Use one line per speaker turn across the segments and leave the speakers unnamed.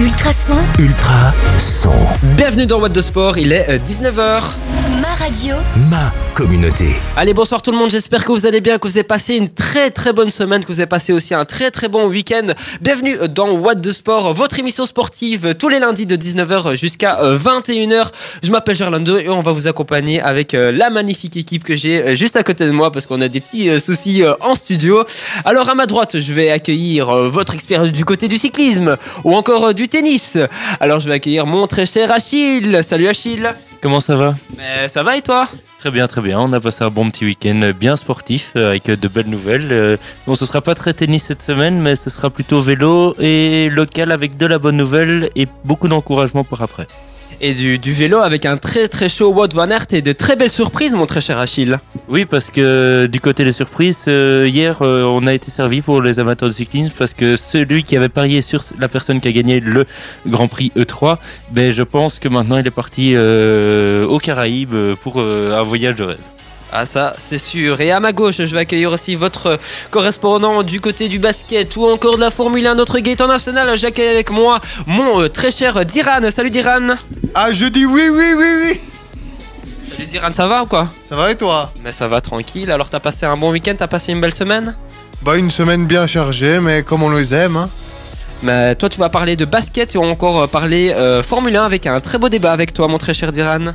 Ultrason,
Ultra son.
Bienvenue dans What the Sport, il est euh, 19h.
Ma radio,
Ma communauté.
Allez, bonsoir tout le monde, j'espère que vous allez bien, que vous avez passé une très très bonne semaine, que vous avez passé aussi un très très bon week-end. Bienvenue dans What the Sport, votre émission sportive euh, tous les lundis de 19h jusqu'à euh, 21h. Je m'appelle Gerlando et on va vous accompagner avec euh, la magnifique équipe que j'ai euh, juste à côté de moi parce qu'on a des petits euh, soucis euh, en studio. Alors à ma droite, je vais accueillir euh, votre expert du côté du cyclisme ou encore euh, du tennis. Alors je vais accueillir mon très cher Achille. Salut Achille.
Comment ça va
Mais ça va et toi
Très bien, très bien. On a passé un bon petit week-end bien sportif euh, avec de belles nouvelles. Euh, Bon, ce sera pas très tennis cette semaine, mais ce sera plutôt vélo et local avec de la bonne nouvelle et beaucoup d'encouragement pour après.
Et du, vélo avec un très très chaud Wout van Aert et de très belles surprises, mon très cher Achille.
Oui, parce que du côté des surprises, euh, hier, euh, on a été servi pour les amateurs de cyclisme parce que celui qui avait parié sur la personne qui a gagné le Grand Prix E3, ben, je pense que maintenant il est parti euh, aux Caraïbes pour euh, un voyage de rêve.
Ah ça, c'est sûr. Et à ma gauche, je vais accueillir aussi votre correspondant du côté du basket ou encore de la Formule 1, notre gate national. J'accueille avec moi mon euh, très cher Diran. Salut Diran.
Ah, je dis oui, oui, oui, oui.
Salut Diran, ça va ou quoi?
Ça va et toi?
Mais ça va tranquille. Alors t'as passé un bon week-end, t'as passé une belle semaine?
Bah, une semaine bien chargée, mais comme on les aime. Hein.
Mais toi, tu vas parler de basket et on va encore parler euh, Formule 1 avec un très beau débat avec toi, mon très cher Diran.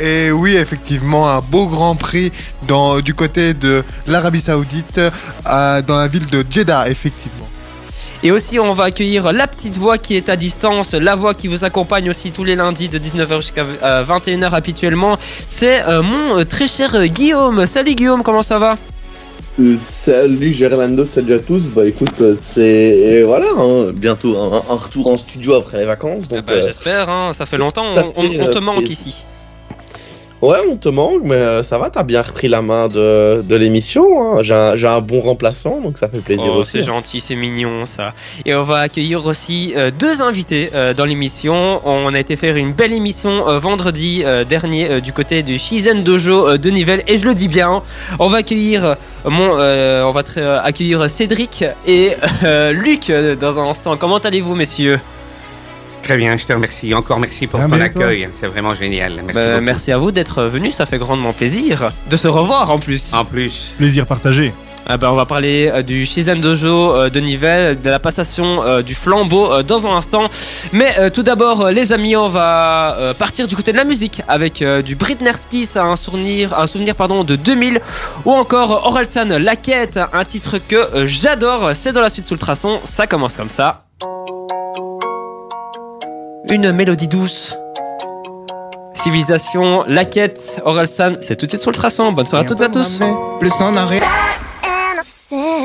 Et oui, effectivement, un beau grand prix dans, du côté de l'Arabie Saoudite, euh, dans la ville de Jeddah, effectivement.
Et aussi, on va accueillir la petite voix qui est à distance, la voix qui vous accompagne aussi tous les lundis de 19h jusqu'à euh, 21h habituellement. C'est euh, mon euh, très cher euh, Guillaume. Salut Guillaume, comment ça va?
Euh, Salut Gerlando, salut à tous. Bah écoute, euh, c'est voilà, hein, bientôt un, un retour en studio après les vacances. Donc,
Ah bah,
euh,
J'espère, hein, ça fait longtemps, on, on-
fait,
on te
euh,
manque ici.
Ouais, on te manque, mais euh, ça va, t'as bien repris la main de, de l'émission. hein. J'ai un, j'ai un bon remplaçant, donc ça fait plaisir
Oh,
aussi.
c'est gentil, c'est mignon ça. Et on va accueillir aussi euh, deux invités euh, dans l'émission. On a été faire une belle émission euh, vendredi dernier du côté du Shizen Dojo de Nivelles. Et je le dis bien, on va accueillir mon, on va accueillir Cédric et Luc dans un instant. Comment allez-vous, messieurs?
Très bien, je te remercie. Encore merci pour
Bien,
ton accueil. C'est vraiment génial. Merci.
Bah. Merci à vous d'être venus, ça fait grandement plaisir de se revoir en plus.
En plus,
Plaisir partagé.
Ah bah, on va parler euh, du Shizen Dojo euh, de Nivelles, de la passation euh, du flambeau dans un instant. Mais tout d'abord, les amis, on va partir du côté de la musique avec du Britney Spears, un souvenir, un souvenir pardon, de 2000, ou encore Orelsan La Quête, un titre que j'adore. C'est dans la suite sous le traçon, ça commence comme ça. Une mélodie douce. Civilisation, La Quête, Orelsan, c'est tout de suite sur le traçon. Bonne soirée à toutes et à tous.
Plus en arrêt.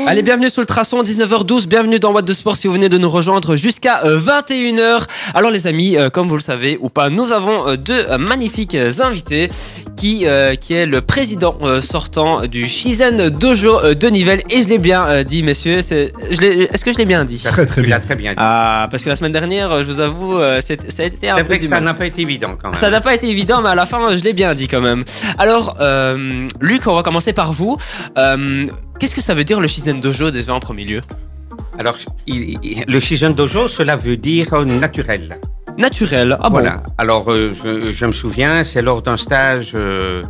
Allez, bienvenue sur le traçon, 19h12, bienvenue dans What de Sport si vous venez de nous rejoindre jusqu'à euh, 21h. Alors les amis, euh, comme vous le savez ou pas, nous avons euh, deux euh, magnifiques euh, invités qui, euh, qui est le président euh, sortant du Shizen Dojo euh, de Nivelles. Et je l'ai bien euh, dit, messieurs, c'est- est-ce que je l'ai bien dit?
Très très bien.
très bien dit.
Ah, parce que la semaine dernière, euh, je vous avoue, euh, c'est- ça a été un
c'est
peu
vrai que ça n'a pas été évident quand même.
Ça n'a pas été évident, mais à la fin, je l'ai bien dit quand même. Alors, euh, Luc, on va commencer par vous. Euh, Qu'est-ce que ça veut dire le Shizen Dojo déjà en premier lieu?
Alors, il- il- le Shizen Dojo, cela veut dire euh, naturel.
Naturel. Ah bon?
Voilà. Alors, euh, je, je me souviens, c'est lors d'un stage euh,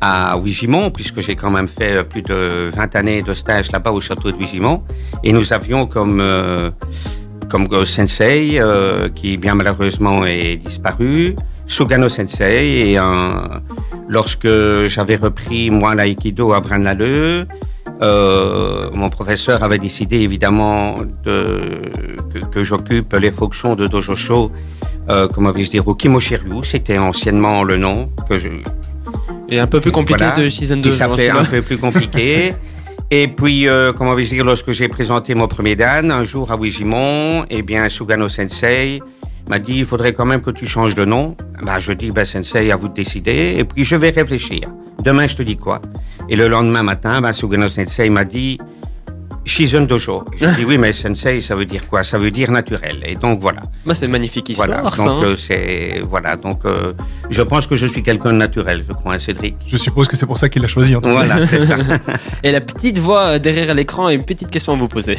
à Wigimont, puisque j'ai quand même fait plus de 20 années de stage là-bas au château de Wigimont, et nous avions comme euh, comme sensei, qui bien malheureusement est disparu, Sugano Sensei, et un- lorsque j'avais repris moi l'aïkido à Braine-l'Alleud, euh, mon professeur avait décidé évidemment de, que, que j'occupe les fonctions de dojo euh, comment vais-je dire, au Kimoshiryu, c'était anciennement le nom que je,
Et un peu plus compliqué
Voilà.
de Shizen
qui
Dojo. hein,
s'appelait un peu plus compliqué. Et puis, euh, comment vais-je dire, lorsque j'ai présenté mon premier dan, un jour à Wigimont, eh bien, Sugano Sensei m'a dit, il faudrait quand même que tu changes de nom. Bah, je dis, bah, Sensei, à vous de décider. Et puis, je vais réfléchir. Demain, je te dis quoi? Et le lendemain matin, bah, Sugano Sensei m'a dit, Shizen Dojo. J'ai dit, oui, mais Sensei, ça veut dire quoi? Ça veut dire naturel. Et donc, voilà.
Bah, c'est une magnifique histoire,
Voilà.
ça.
Donc,
hein.
euh, c'est, voilà. Donc, euh, je pense que je suis quelqu'un de naturel, je crois, hein, Cédric.
Je suppose que c'est pour ça qu'il l'a choisi en tout cas.
Voilà, c'est ça.
Et la petite voix euh, derrière l'écran a une petite question à vous poser.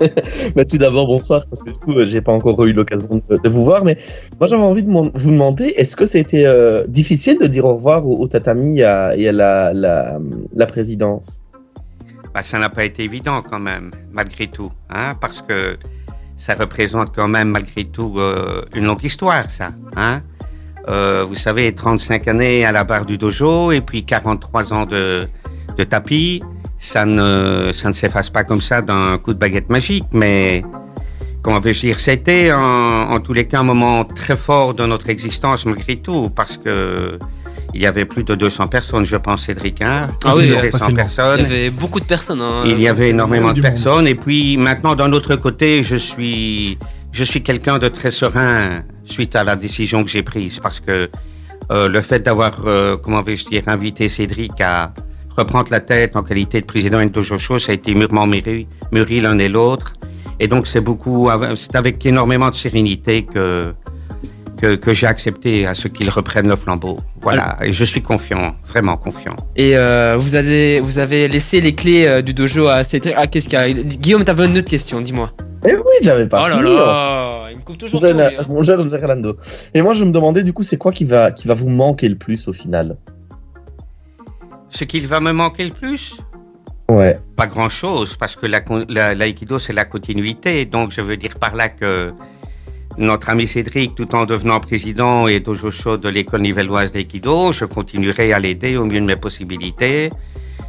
Bah, tout d'abord, bonsoir, parce que du coup, euh, j'ai pas encore eu l'occasion de, vous voir. Mais moi, j'avais envie de vous demander est-ce que c'était euh, difficile de dire au revoir au, au tatami et à, la, présidence?
Bah, ça n'a pas été évident quand même, malgré tout, hein, parce que ça représente quand même malgré tout euh, une longue histoire, ça. Hein. Euh, vous savez, 35 années à la barre du dojo et puis 43 ans de tapis, ça ne, ça ne s'efface pas comme ça d'un coup de baguette magique, mais comment vais-je dire, c'était en, en tous les cas un moment très fort de notre existence malgré tout, parce que il y avait plus de 200 personnes, je pense, Cédric, hein,
Ah oui,
de 200
facilement.
personnes.
Il y avait beaucoup de personnes. hein.
Il y avait énormément de
monde.
personnes. Et puis maintenant, d'un autre côté, je suis, je suis quelqu'un de très serein suite à la décision que j'ai prise. Parce que euh, le fait d'avoir, euh, comment vais-je dire, invité Cédric à reprendre la tête en qualité de président de Dojo ça a été mûrement mûri, mûri l'un et l'autre. Et donc, c'est beaucoup, c'est avec énormément de sérénité que, que, que j'ai accepté à ce qu'il reprenne le flambeau. Voilà. Et je suis confiant, vraiment confiant.
Et euh, vous, avez, vous avez laissé les clés euh, du dojo à Cédric. Ah, qu'est-ce qu'il y a? Guillaume, t'avais une autre question, dis-moi.
Eh oui, j'avais pas
oh là
fini, hein.
là, il me coupe toujours
Mon cher-
hein.
Mon cher Gerlando. Et moi, je me demandais du coup, c'est quoi qui va, qui va vous manquer le plus au final?
Ce qu'il va me manquer le plus,
Ouais.
Pas grand-chose, parce que la con- la- l'aïkido, c'est la continuité. Donc, je veux dire par là que notre ami Cédric, tout en devenant président et dojo show de l'école nivelloise d'aïkido, je continuerai à l'aider au mieux de mes possibilités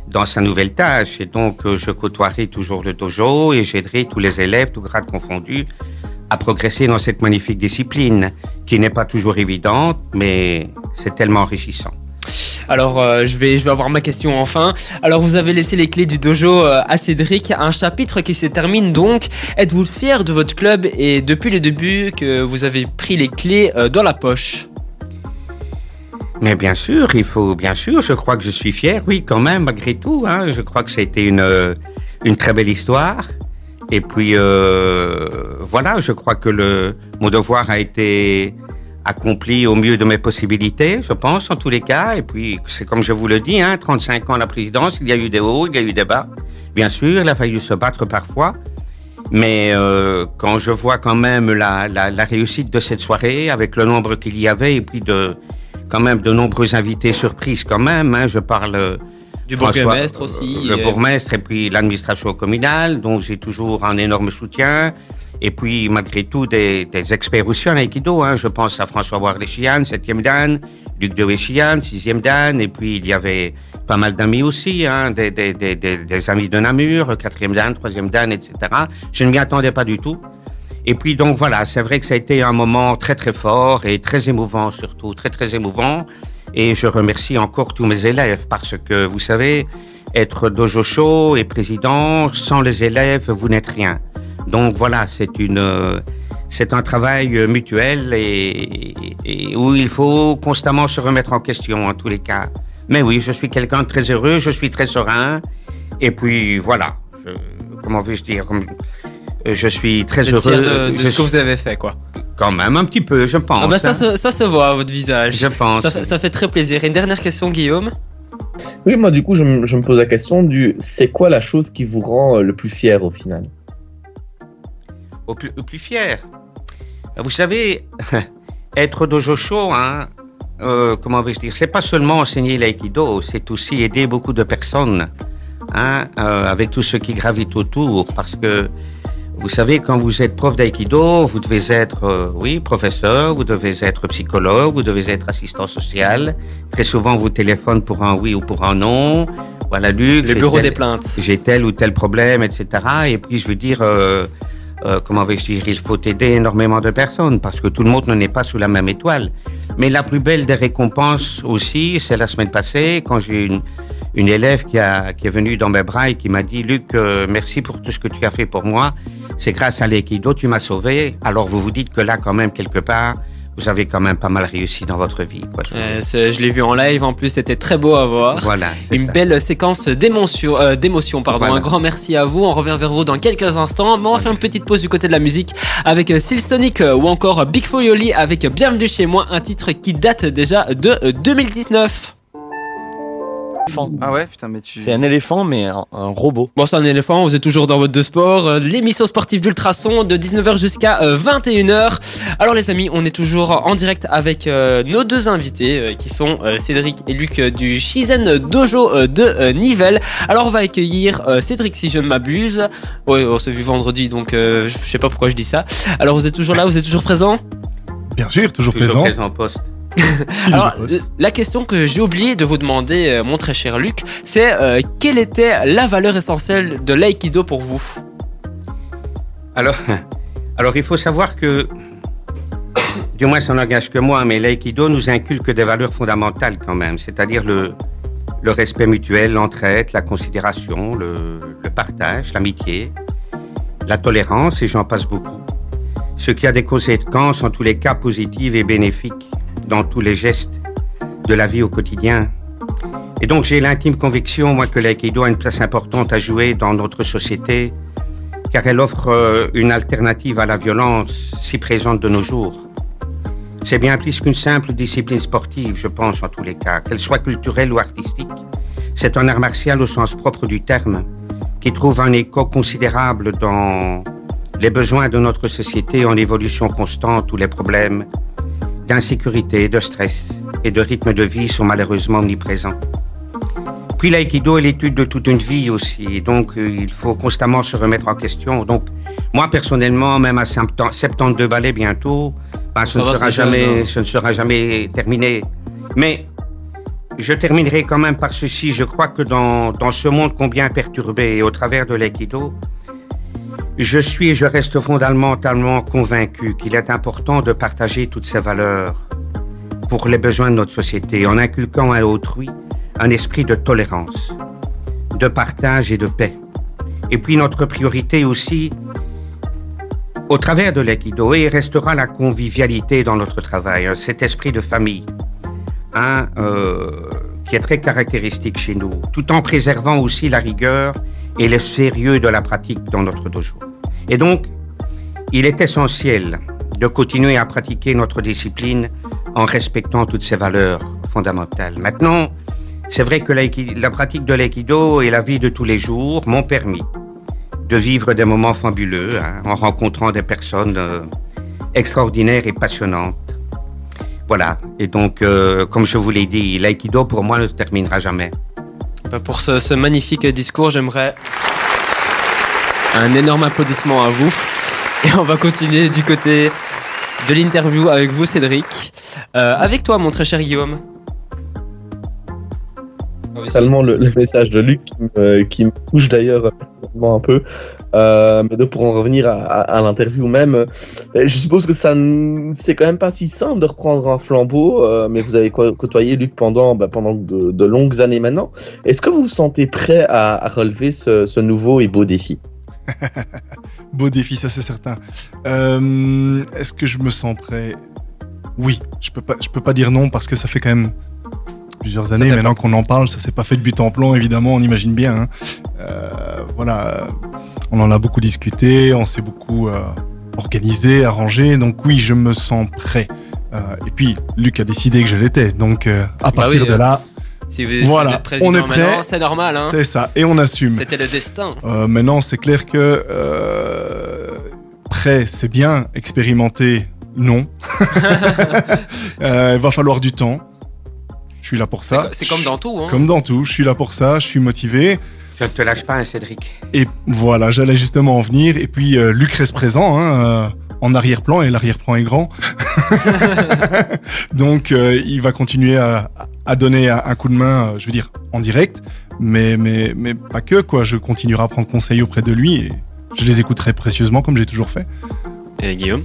dans sa nouvelle tâche. Et donc, euh, je côtoierai toujours le dojo et j'aiderai tous les élèves, tous grades confondus, à progresser dans cette magnifique discipline, qui n'est pas toujours évidente, mais c'est tellement enrichissant.
Alors, euh, je, vais, je vais avoir ma question enfin. Alors, vous avez laissé les clés du dojo euh, à Cédric, un chapitre qui se termine donc. Êtes-vous fier de votre club et depuis le début que vous avez pris les clés euh, dans la poche?
Mais bien sûr, il faut, bien sûr, je crois que je suis fier, oui, quand même, malgré tout. Hein, je crois que c'était une, une très belle histoire. Et puis, voilà, je crois que le, mon devoir a été accompli au mieux de mes possibilités, je pense, en tous les cas. Et puis, c'est comme je vous le dis, hein, 35 ans à la présidence, il y a eu des hauts, il y a eu des bas. Bien sûr, il a fallu se battre parfois. Mais euh, quand je vois quand même la, la, la réussite de cette soirée, avec le nombre qu'il y avait, et puis de quand même de nombreux invités surprises quand même, hein, je parle euh,
Du
François-
bourgmestre aussi.
le
euh,
bourgmestre et puis l'administration communale, dont j'ai toujours un énorme soutien. Et puis, malgré tout, des, des experts aussi en Aikido. Hein. Je pense à François Warlechian, 7e Dan, Luc de Wechian, 6e Dan. Et puis, il y avait pas mal d'amis aussi, hein, des, des, des, des, amis de Namur, 4e Dan, 3e Dan, etc. Je ne m'y attendais pas du tout. Et puis, donc, voilà, c'est vrai que ça a été un moment très, très fort et très émouvant, surtout, très, très émouvant. Et je remercie encore tous mes élèves parce que, vous savez, être dojo show et président, sans les élèves, vous n'êtes rien. Donc voilà, c'est une, euh, c'est un travail euh, mutuel et, et où il faut constamment se remettre en question en tous les cas. Mais oui, je suis quelqu'un de très heureux, je suis très serein et puis voilà. Je, comment vais-je dire comme, euh, Je suis très heureux.
de, ce que vous avez fait, quoi.
Quand même un petit peu, je pense.
Ah bah ça,
hein.
se, ça se voit à votre visage.
Je pense.
Ça, fait- ça fait très plaisir. Et une dernière question, Guillaume.
Oui, moi, du coup, je, me- je me pose la question du c'est quoi la chose qui vous rend le plus fier au final?
Au plus, au plus fier. Vous savez, être dojo hein, euh, comment vais-je dire, c'est pas seulement enseigner l'aïkido, c'est aussi aider beaucoup de personnes, hein, euh, avec tout ce qui gravite autour, parce que vous savez, quand vous êtes prof d'aïkido, vous devez être, euh, oui, professeur, vous devez être psychologue, vous devez être assistant social. Très souvent, vous téléphone pour un oui ou pour un non. Voilà, Luc.
Le bureau
tel-
des plaintes.
j'ai tel ou tel problème, etc. Et puis, je veux dire, euh, comment vais-je dire, il faut aider énormément de personnes parce que tout le monde ne n'est pas sous la même étoile. Mais la plus belle des récompenses aussi, c'est la semaine passée, quand j'ai une, une élève qui, a, qui est venue dans mes bras et qui m'a dit, Luc, euh, merci pour tout ce que tu as fait pour moi. C'est grâce à l'aïkido, tu m'as sauvé. Alors, vous vous dites que là, quand même, quelque part, vous avez quand même pas mal réussi dans votre vie. Quoi.
Euh, je l'ai vu en live en plus, c'était très beau à voir.
Voilà.
Une
ça.
belle séquence d'émotion, euh, pardon.
Voilà.
Un grand merci à vous. On revient vers vous dans quelques instants. Mais on va faire une petite pause du côté de la musique avec euh, Seal Sonic euh, ou encore Big Foyoli avec Bienvenue chez moi, un titre qui date déjà de euh, 2019.
Éléphant.
Ah ouais, putain, mais tu.
C'est un éléphant, mais un, un robot.
Bon, c'est un éléphant, vous êtes toujours dans votre deux sport, euh, l'émission sportive d'Ultrason de 19h jusqu'à euh, 21h. Alors les amis, on est toujours en direct avec euh, nos deux invités euh, qui sont euh, Cédric et Luc euh, du Shizen Dojo euh, de euh, Nivelles. Alors on va accueillir euh, Cédric si je ne m'abuse. Ouais, on s'est vu vendredi donc euh, je sais pas pourquoi je dis ça. Alors vous êtes toujours là, vous êtes toujours présent?
Bien sûr, toujours,
Toujours
présent.
présent au poste.
Alors, la question que j'ai oublié de vous demander, euh, mon très cher Luc, c'est euh, quelle était la valeur essentielle de l'aïkido pour vous?
Alors, alors, il faut savoir que, du moins ça n'engage que moi, mais l'aïkido nous inculque des valeurs fondamentales quand même, c'est-à-dire le, le respect mutuel, l'entraide, la considération, le, le partage, l'amitié, la tolérance, et j'en passe beaucoup. Ce qui a des conséquences en tous les cas positives et bénéfiques dans tous les gestes de la vie au quotidien. Et donc j'ai l'intime conviction, moi, que l'aïkido a une place importante à jouer dans notre société, car elle offre euh, une alternative à la violence si présente de nos jours. C'est bien plus qu'une simple discipline sportive, je pense, en tous les cas, qu'elle soit culturelle ou artistique. C'est un art martial au sens propre du terme, qui trouve un écho considérable dans les besoins de notre société en évolution constante où les problèmes d'insécurité, de stress et de rythme de vie sont malheureusement omniprésents. Puis l'aïkido est l'étude de toute une vie aussi, donc euh, il faut constamment se remettre en question. Donc moi personnellement, même à 70 72 balais bientôt, ben, ce, ne sera jamais,
hein.
ce ne sera jamais terminé. Mais je terminerai quand même par ceci. Je crois que dans, dans ce monde combien perturbé et au travers de l'aïkido, je suis et je reste fondamentalement convaincu qu'il est important de partager toutes ces valeurs pour les besoins de notre société en inculquant à autrui un esprit de tolérance, de partage et de paix. Et puis notre priorité aussi, au travers de l'aïkido, et restera la convivialité dans notre travail, hein, cet esprit de famille, hein, euh, qui est très caractéristique chez nous, tout en préservant aussi la rigueur et le sérieux de la pratique dans notre dojo. Et donc, il est essentiel de continuer à pratiquer notre discipline en respectant toutes ces valeurs fondamentales. Maintenant, c'est vrai que la pratique de l'aïkido et la vie de tous les jours m'ont permis de vivre des moments fabuleux hein, en rencontrant des personnes euh, extraordinaires et passionnantes. Voilà. Et donc, euh, comme je vous l'ai dit, l'aïkido pour moi ne terminera jamais.
Pour ce magnifique discours, j'aimerais un énorme applaudissement à vous. Et on va continuer du côté de l'interview avec vous, Cédric. Euh, avec toi, mon très cher Guillaume.
totalement le, le message de Luc qui me, touche d'ailleurs personnellement un peu. Euh, mais donc pour en revenir à, l'interview même, euh, je suppose que ça c'est quand même pas si simple de reprendre un flambeau, mais vous avez côtoyé Luc pendant, bah, pendant de, de longues années maintenant. Est-ce que vous vous sentez prêt à, relever ce nouveau et beau défi?
Beau défi, ça c'est certain. Euh, Est-ce que je me sens prêt? Oui, je peux pas, je peux pas dire non parce que ça fait quand même plusieurs années maintenant qu'on en parle. Ça s'est pas fait de but en plan, évidemment, on imagine bien. hein. Euh, voilà, on en a beaucoup discuté, on s'est beaucoup euh, organisé, arrangé. Donc oui, je me sens prêt. Et puis Luc a décidé que je l'étais. Donc à
Bah
partir
oui,
de là,
Si vous, si
Voilà,
vous êtes président
on est prêt.
maintenant, c'est normal. Hein.
c'est ça, et on assume.
C'était le destin.
Euh, maintenant, c'est clair que euh, prêt, c'est bien. Expérimenter, non. Euh, il va falloir du temps. Je suis là pour ça.
C'est comme dans tout. Hein.
Comme dans tout, je suis là pour ça, je suis motivé.
Je ne te lâche pas, hein, Cédric.
Et voilà, j'allais justement en venir. Et puis, euh, Luc reste présent hein, euh, en arrière-plan, et l'arrière-plan est grand. Donc, euh, il va continuer à, à donner un un coup de main, euh, je veux dire, en direct. Mais, mais, mais pas que, quoi. Je continuerai à prendre conseil auprès de lui et je les écouterai précieusement comme j'ai toujours fait.
Et Guillaume?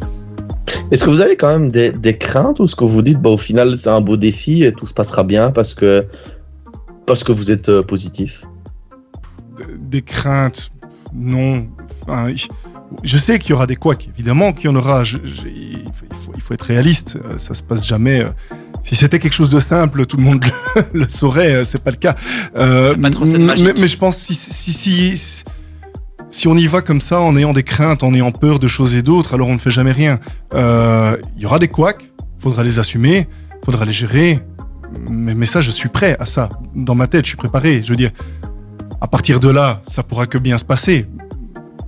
Est-ce que vous avez quand même des, des craintes ou est-ce que vous dites, bah, au final, c'est un beau défi et tout se passera bien parce que, parce que vous êtes euh, positif?
Des craintes, non. Enfin, je sais qu'il y aura des couacs, évidemment qu'il y en aura. Je- je- il, faut, il faut- il faut être réaliste. euh, Ça se passe jamais. Euh, Si c'était quelque chose de simple, tout le monde le, le saurait. euh, C'est pas le cas. Euh,
Pas trop cette
mais, je pense si, si, si, si on y va comme ça, en ayant des craintes, en ayant peur de choses et d'autres, alors on ne fait jamais rien. Euh, Il y aura des couacs. Faudra les assumer. Faudra les gérer. mais, mais ça, je suis prêt à ça. Dans ma tête, je suis préparé. Je veux dire, à partir de là, ça pourra que bien se passer.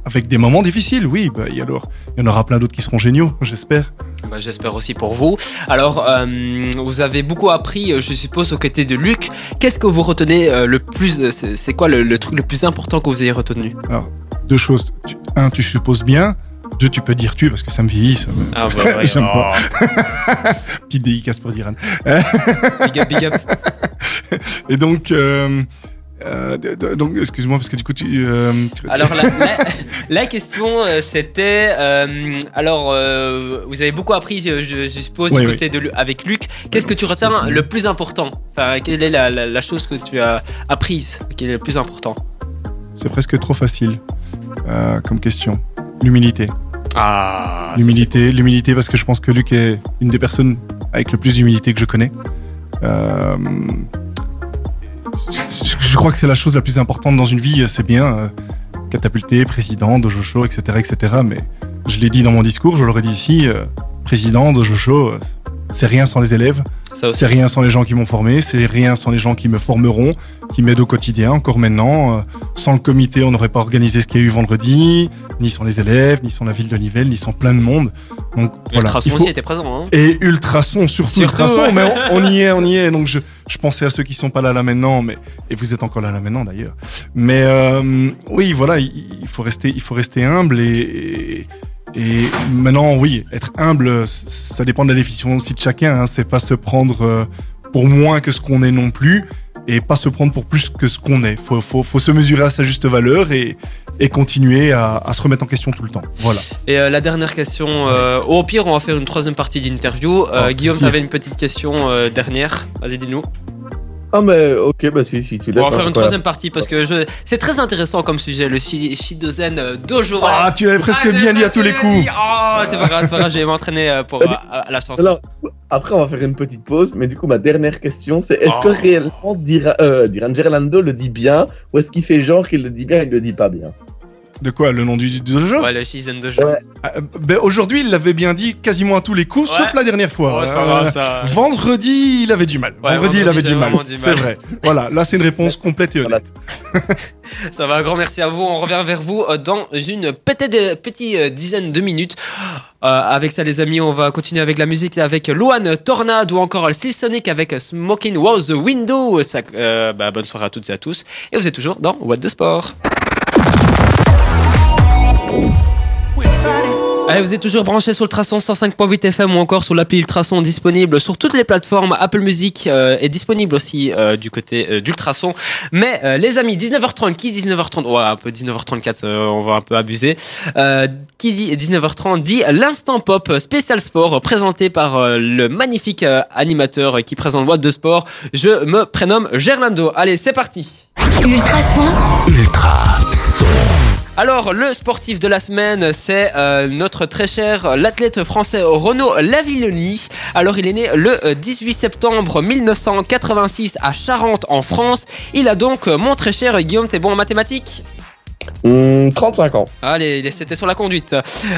Avec des moments difficiles, oui, bah, et alors, il y en aura plein d'autres qui seront géniaux, j'espère.
Bah, J'espère aussi pour vous. Alors, euh, vous avez beaucoup appris, euh, je suppose, aux côtés de Luc. Qu'est-ce que vous retenez euh, le plus C'est quoi le, le truc le plus important que vous ayez retenu?
Deux choses. Un, tu supposes bien. Deux, tu peux dire tu parce que ça me vieillit. Ça
Ah, bah, ouais,
J'aime
oh.
pas. Petite dédicace pour Diran.
Big up, big up.
Et donc, euh, euh, donc excuse-moi parce que du coup, tu. euh, tu-
Alors la, la- la question euh, c'était euh, alors euh, vous avez beaucoup appris je, suppose
Oui,
du
oui.
côté de avec Luc. Qu'est-ce que tu retiens le plus important? Enfin quelle est la, la- la chose que tu as apprise qui est le plus important?
C'est presque trop facile euh, comme question. L'humilité.
Ah
L'humilité, l'humilité parce que je pense que Luc est une des personnes avec le plus d'humilité que je connais. Euh, je crois que c'est la chose la plus importante dans une vie, c'est bien euh, catapulté, président, dojo show, etc., etc. Mais je l'ai dit dans mon discours, je l'aurais dit ici, euh, président, dojo show, euh, c'est rien sans les élèves, c'est rien sans les gens qui m'ont formé, c'est rien sans les gens qui me formeront, qui m'aident au quotidien, encore maintenant. Euh, sans le comité, on n'aurait pas organisé ce qu'il y a eu vendredi, ni sans les élèves, ni sans la ville de Nivelles, ni sans plein de monde. Donc voilà.
Ultrason
faut-
aussi était présent. Hein.
Et Ultrason, surtout,
Surtout,
Ultrason,
ouais.
mais on, on y est, on y est. Donc je, je pensais à ceux qui sont pas là là maintenant, mais et vous êtes encore là là maintenant d'ailleurs. Mais euh, oui, voilà, il, il faut rester, il faut rester humble et, et, et maintenant oui, être humble, ça dépend de la définition aussi de chacun. Hein, c'est pas se prendre euh, pour moins que ce qu'on est non plus et pas se prendre pour plus que ce qu'on est. Faut, faut, faut se mesurer à sa juste valeur et, et continuer à, à se remettre en question tout le temps. Voilà.
Et euh, la dernière question, euh, au pire on va faire une troisième partie d'interview. Euh,
Ah,
Guillaume,
si.
tu avais une petite question dernière. Vas-y dis-nous.
Ah, mais ok, bah si, si tu
On
laisses.
va faire une
voilà.
troisième partie parce que je... c'est très intéressant comme sujet, le Shi- Shidozen euh, Dojo.
Ah, tu l'avais presque
Ah,
bien dit à tous les coups.
dit. Oh, c'est pas grave, c'est pas grave, je vais m'entraîner euh, pour euh, à la science.
Alors, après, on va faire une petite pause, mais du coup, ma dernière question, c'est est-ce
Oh.
que réellement Dira, euh, Diran Gerlando le dit bien, ou est-ce qu'il fait genre qu'il le dit bien et il le dit pas bien?
De quoi Le nom du, du dojo
Ouais, le Shizen Dojo.
Ouais.
Ah, ben, Aujourd'hui, il l'avait bien dit quasiment à tous les coups,
Ouais.
sauf la dernière fois.
C'est pas
Euh,
grave ça.
Vendredi, il avait du mal.
Ouais,
vendredi, il avait du mal. C'est vrai. Voilà, là, c'est une réponse complète et honnête.
Ça va, un grand merci à vous. On revient vers vous euh, dans une petite, petite euh, dizaine de minutes. Euh, avec ça, les amis, on va continuer avec la musique avec Luan Tornade ou encore Sonic avec Smoking Was the Window. Ça, euh, bah, bonne soirée à toutes et à tous. Et vous êtes toujours dans What the Sport. Allez, vous êtes toujours branchés sur le Traçon 105.8 FM ou encore sur l'appli Ultrason disponible sur toutes les plateformes. Apple Music euh, est disponible aussi euh, du côté euh, d'Ultrason. Mais euh, les amis, 19h30, qui dit 19h30 Ouais, un peu 19h34, euh, on va un peu abuser. Euh, qui dit 19h30 dit l'instant pop spécial sport présenté par euh, le magnifique euh, animateur qui présente What de Sport. Je me prénomme Gerlando. Allez, c'est parti.
Ultrason,
Ultra son.
Alors, le sportif de la semaine, c'est euh, notre très cher euh, l'athlète français Renaud Lavilloni. Alors, il est né le euh, 18 septembre 1986 à Charente, en France. Il a donc, euh, mon très cher Guillaume, t'es bon en mathématiques?
Hmm, 35 ans.
Allez, c'était sur la conduite.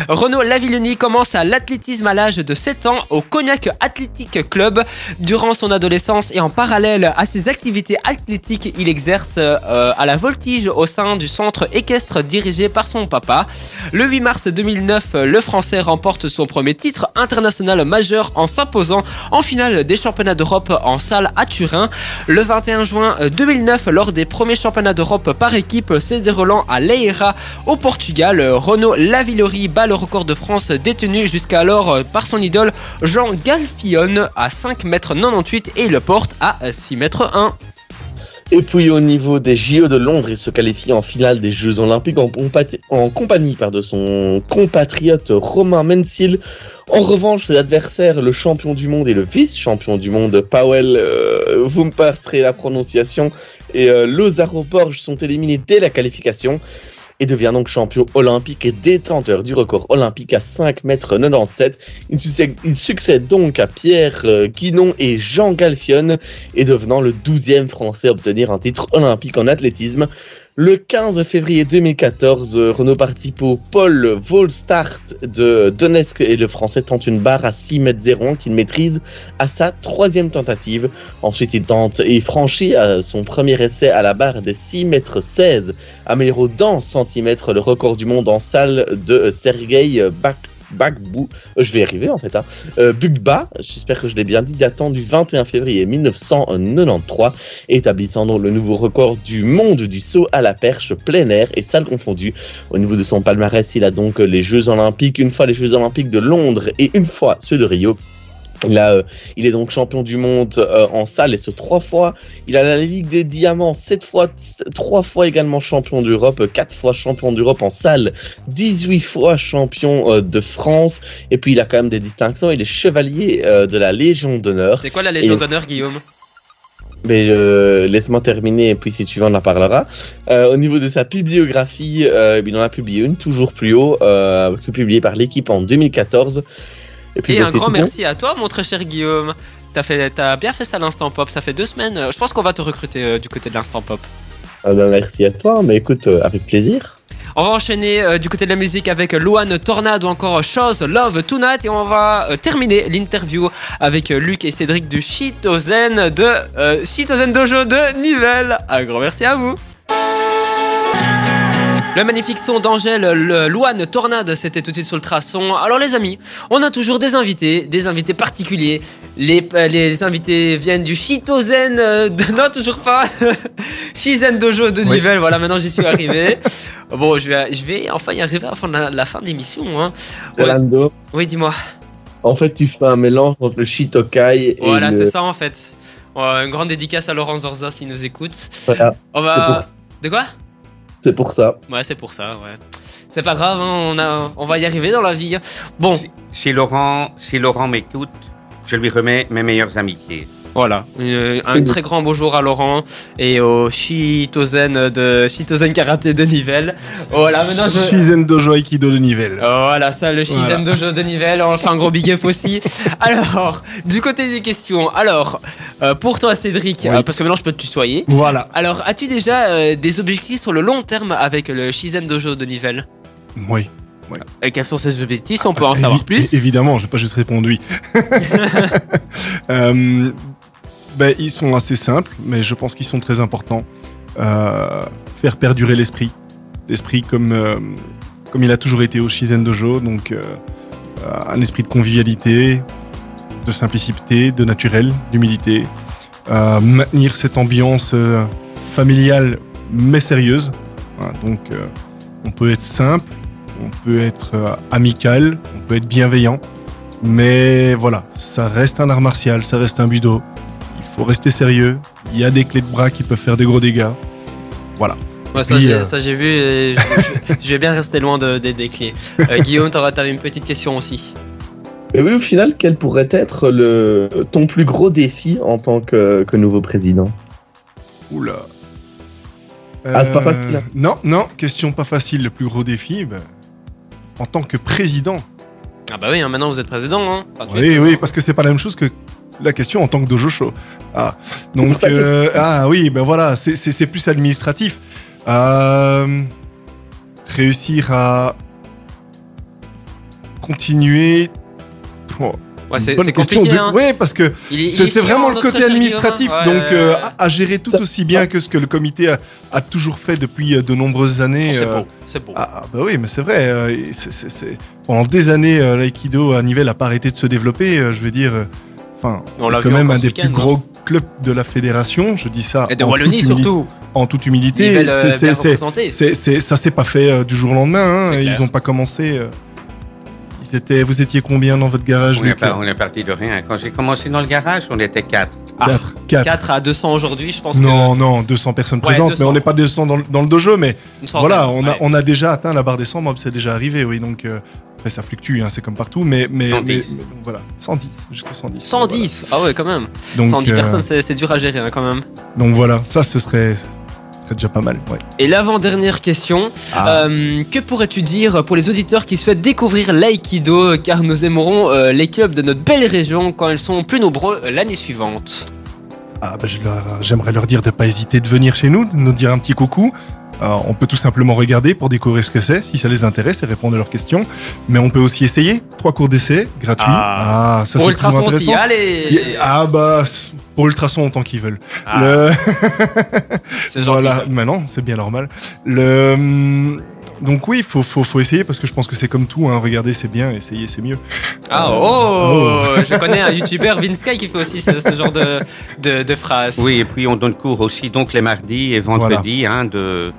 Renaud Lavilloni commence à l'athlétisme à l'âge de 7 ans au Cognac Athletic Club. Durant son adolescence et en parallèle à ses activités athlétiques, il exerce euh, à la voltige au sein du centre équestre dirigé par son papa. Le 8 mars 2009, le Français remporte son premier titre international majeur en s'imposant en finale des championnats d'Europe en salle à Turin. Le 21 juin 2009, lors des premiers championnats d'Europe par équipe se déroulant à Leira au Portugal, Renaud Lavillori bat le record de France détenu jusqu'alors par son idole Jean Galfion à 5m98 et le porte à 6m1.
Et puis au niveau des JO de Londres, il se qualifie en finale des Jeux Olympiques en, compagnie de son compatriote Romain Mensil. En revanche, ses adversaires, le champion du monde et le vice-champion du monde, Powell, euh, vous me passerez la prononciation, et euh, Borges sont éliminés dès la qualification et devient donc champion olympique et détenteur du record olympique à 5,97 m. Il succède, il succède donc à Pierre euh, Guinon et Jean Galfion et devenant le 12e français à obtenir un titre olympique en athlétisme. Le 15 février 2014, euh, Renault participe au Paul Volstart de Donetsk et le Français tente une barre à 6 mètres 01 qu'il maîtrise à sa troisième tentative. Ensuite, il tente et franchit à son premier essai à la barre des 6 mètres 16, améliorant d'un centimètre le record du monde en salle de Sergei Bak Bagbou, euh, je vais y arriver en fait, hein. Euh, Bugba, j'espère que je l'ai bien dit, datant du 21 février 1993, établissant donc le nouveau record du monde du saut à la perche plein air et salle confondue. Au niveau de son palmarès, il a donc les Jeux Olympiques, une fois les Jeux Olympiques de Londres et une fois ceux de Rio. Euh, il est donc champion du monde euh, en salle et ce trois fois. Il a la Ligue des Diamants sept fois, trois fois également champion d'Europe, quatre fois champion d'Europe en salle, 18 fois champion euh, de France. Et puis il a quand même des distinctions. Il est chevalier euh, de la Légion d'honneur.
C'est quoi la Légion
Et-
d'honneur, Guillaume?
Mais euh, laisse-moi terminer et puis si tu veux on en parlera. Euh, au niveau de sa bibliographie, euh, il en a publié une toujours plus haut, euh, publiée par l'équipe en 2014. Et puis
Et
bah,
un grand
bon.
merci à toi, mon très cher Guillaume. T'as fait, t'as bien fait ça à l'instant pop. Ça fait deux semaines. Je pense qu'on va te recruter euh, du côté de l'instant pop.
Ah bah, merci à toi, mais écoute, euh, avec plaisir.
On va enchaîner euh, du côté de la musique avec Luan Tornado, encore Chose Love Tonight, et on va euh, terminer l'interview avec euh, Luc et Cédric du Shitozen de Shitozen Dojo de Nivelles. Un grand merci à vous. Le magnifique son d'Angèle, le Luan Tornade, c'était tout de suite sur le traçon. Alors les amis, on a toujours des invités, des invités particuliers. Les, euh, les invités viennent du Shitozen euh, de... Non, toujours pas. Shizen Dojo de
Oui.
Nivelles, voilà, maintenant j'y suis arrivé. bon, je vais, je vais enfin y arriver avant la, la fin de l'émission. Hein. Oui, dis-moi.
en fait, tu fais un mélange entre le Shitokai et
Voilà,
le...
c'est ça en fait. Une grande dédicace à Laurent Zorza s'il nous écoute.
Voilà,
On va... De quoi?
C'est pour ça.
Ouais, c'est pour ça, ouais. C'est pas grave, hein, on, a, on va y arriver dans la vie. hein. Bon,
Si Laurent, si Laurent m'écoute, je lui remets mes meilleures amitiés.
Voilà. Euh, un très grand bonjour à Laurent et au Shitozen de Shitozen Karaté de Nivelles. Voilà, maintenant je...
Shizen Dojo Aikido de Nivelles.
Voilà, ça, le
Voilà.
Shizen Dojo de Nivelles, on fait un gros big up aussi. Alors, du côté des questions, alors, euh, pour toi Cédric,
Oui.
euh, parce que maintenant je peux te tutoyer.
Voilà.
Alors, as-tu déjà des objectifs sur le long terme avec le Shizen Dojo de Nivelles?
Oui.
Et quels sont ces objectifs? On peut en
Évi-
savoir plus
Évidemment, j'ai pas juste répondu oui. Euh, ben, ils sont assez simples, mais je pense qu'ils sont très importants. Euh, faire perdurer l'esprit. L'esprit comme, euh, comme il a toujours été au Shizen Dojo, donc euh, un esprit de convivialité, de simplicité, de naturel, d'humilité. Maintenir cette ambiance familiale mais sérieuse. Voilà, donc on peut être simple, on peut être amical, on peut être bienveillant, mais voilà, ça reste un art martial, ça reste un budo. Faut rester sérieux. Il y a des clés de bras qui peuvent faire de gros dégâts.
Ouais, ça,
Puis,
j'ai,
euh,
ça, j'ai vu et je, je- je vais bien rester loin de- des- des clés. Euh, Guillaume, t'auras- t'avais une petite question aussi.
Et oui, au final, quel pourrait être le ton plus gros défi en tant que, que nouveau président?
Oula.
Ah, c'est pas facile, hein.
Non, non, question pas facile. Le plus gros défi, ben, en tant que président.
Ah bah oui, hein, maintenant vous êtes président. Hein. Enfin, tu
Oui, oui, parce que c'est pas la même chose que la question en tant que dojo show. Ah, donc euh, ah oui, ben voilà, c'est- plus administratif. Euh, réussir à continuer. Oh,
Ouais, c'est, compliqué.
de-
hein.
Ouais, parce que c'est vraiment le côté administratif,
hein.
donc
Ouais,
euh,
ouais,
à, à gérer tout
Ça-
aussi bien que ce que le comité a, a toujours fait depuis de nombreuses années.
C'est
euh,
beau, c'est beau.
ah, ah, bah oui, mais c'est vrai. euh, Pendant des années, euh, l'aïkido à Nivelles n'a pas arrêté de se développer. euh, je veux dire, euh, enfin,
On l'a
quand même un des plus gros clubs de la fédération. Je dis ça
Et de Wallonie surtout.
En toute humilité,
euh,
c'est- ça s'est pas fait euh, du jour au lendemain. hein, Ils n'ont pas commencé. euh, ils étaient, vous étiez combien dans votre garage
On est,
Luc
pas- on est parti de rien. Quand j'ai commencé dans le garage, on était quatre.
Ah,
Quatre. Quatre.
4 à 200 aujourd'hui, je pense
Non, non, 200 personnes
Ouais,
présentes,
200.
mais on n'est pas 200 dans, le- dans le dojo, mais
que
voilà, on a,
ouais.
on a déjà atteint la barre des 100 mobs, c'est déjà arrivé, oui, donc euh, après ça fluctue, hein, c'est comme partout, mais, mais,
110.
mais- mais donc, voilà, 110, jusqu'à 110.
110 Ah ouais, quand même.
Donc,
110
euh,
personnes, c'est, dur à gérer hein, quand même.
donc voilà, ça ce serait, ce serait déjà pas mal, ouais.
Et l'avant-dernière question,
Ah.
euh, que pourrais-tu dire pour les auditeurs qui souhaitent découvrir l'aïkido car nous aimerons euh, les clubs de notre belle région quand ils sont plus nombreux l'année suivante?
Ah, bah, je leur- j'aimerais leur dire de pas hésiter de venir chez nous, de nous dire un petit coucou. Alors, on peut tout simplement regarder pour découvrir ce que c'est, si ça les intéresse et répondre à leurs questions. Mais on peut aussi essayer. Trois cours d'essai gratuits.
Ah.
Ah, ça
Pour
c'est très
Ultrason aussi,
intéressant.
allez
Y- Ah bah pour Ultrason autant qu'ils veulent.
Ah,
Le...
C'est gentil.
voilà,
ça.
maintenant c'est bien normal. Le hum, donc oui, faut, faut, faut essayer parce que je pense que c'est comme tout. Hein. Regarder c'est bien, essayer c'est mieux.
Ah oh, Je connais un youtubeur, Vinsky, qui fait aussi ce, ce genre de, de, de phrases.
Oui, et puis on donne cours aussi donc les mardis et vendredis hein, de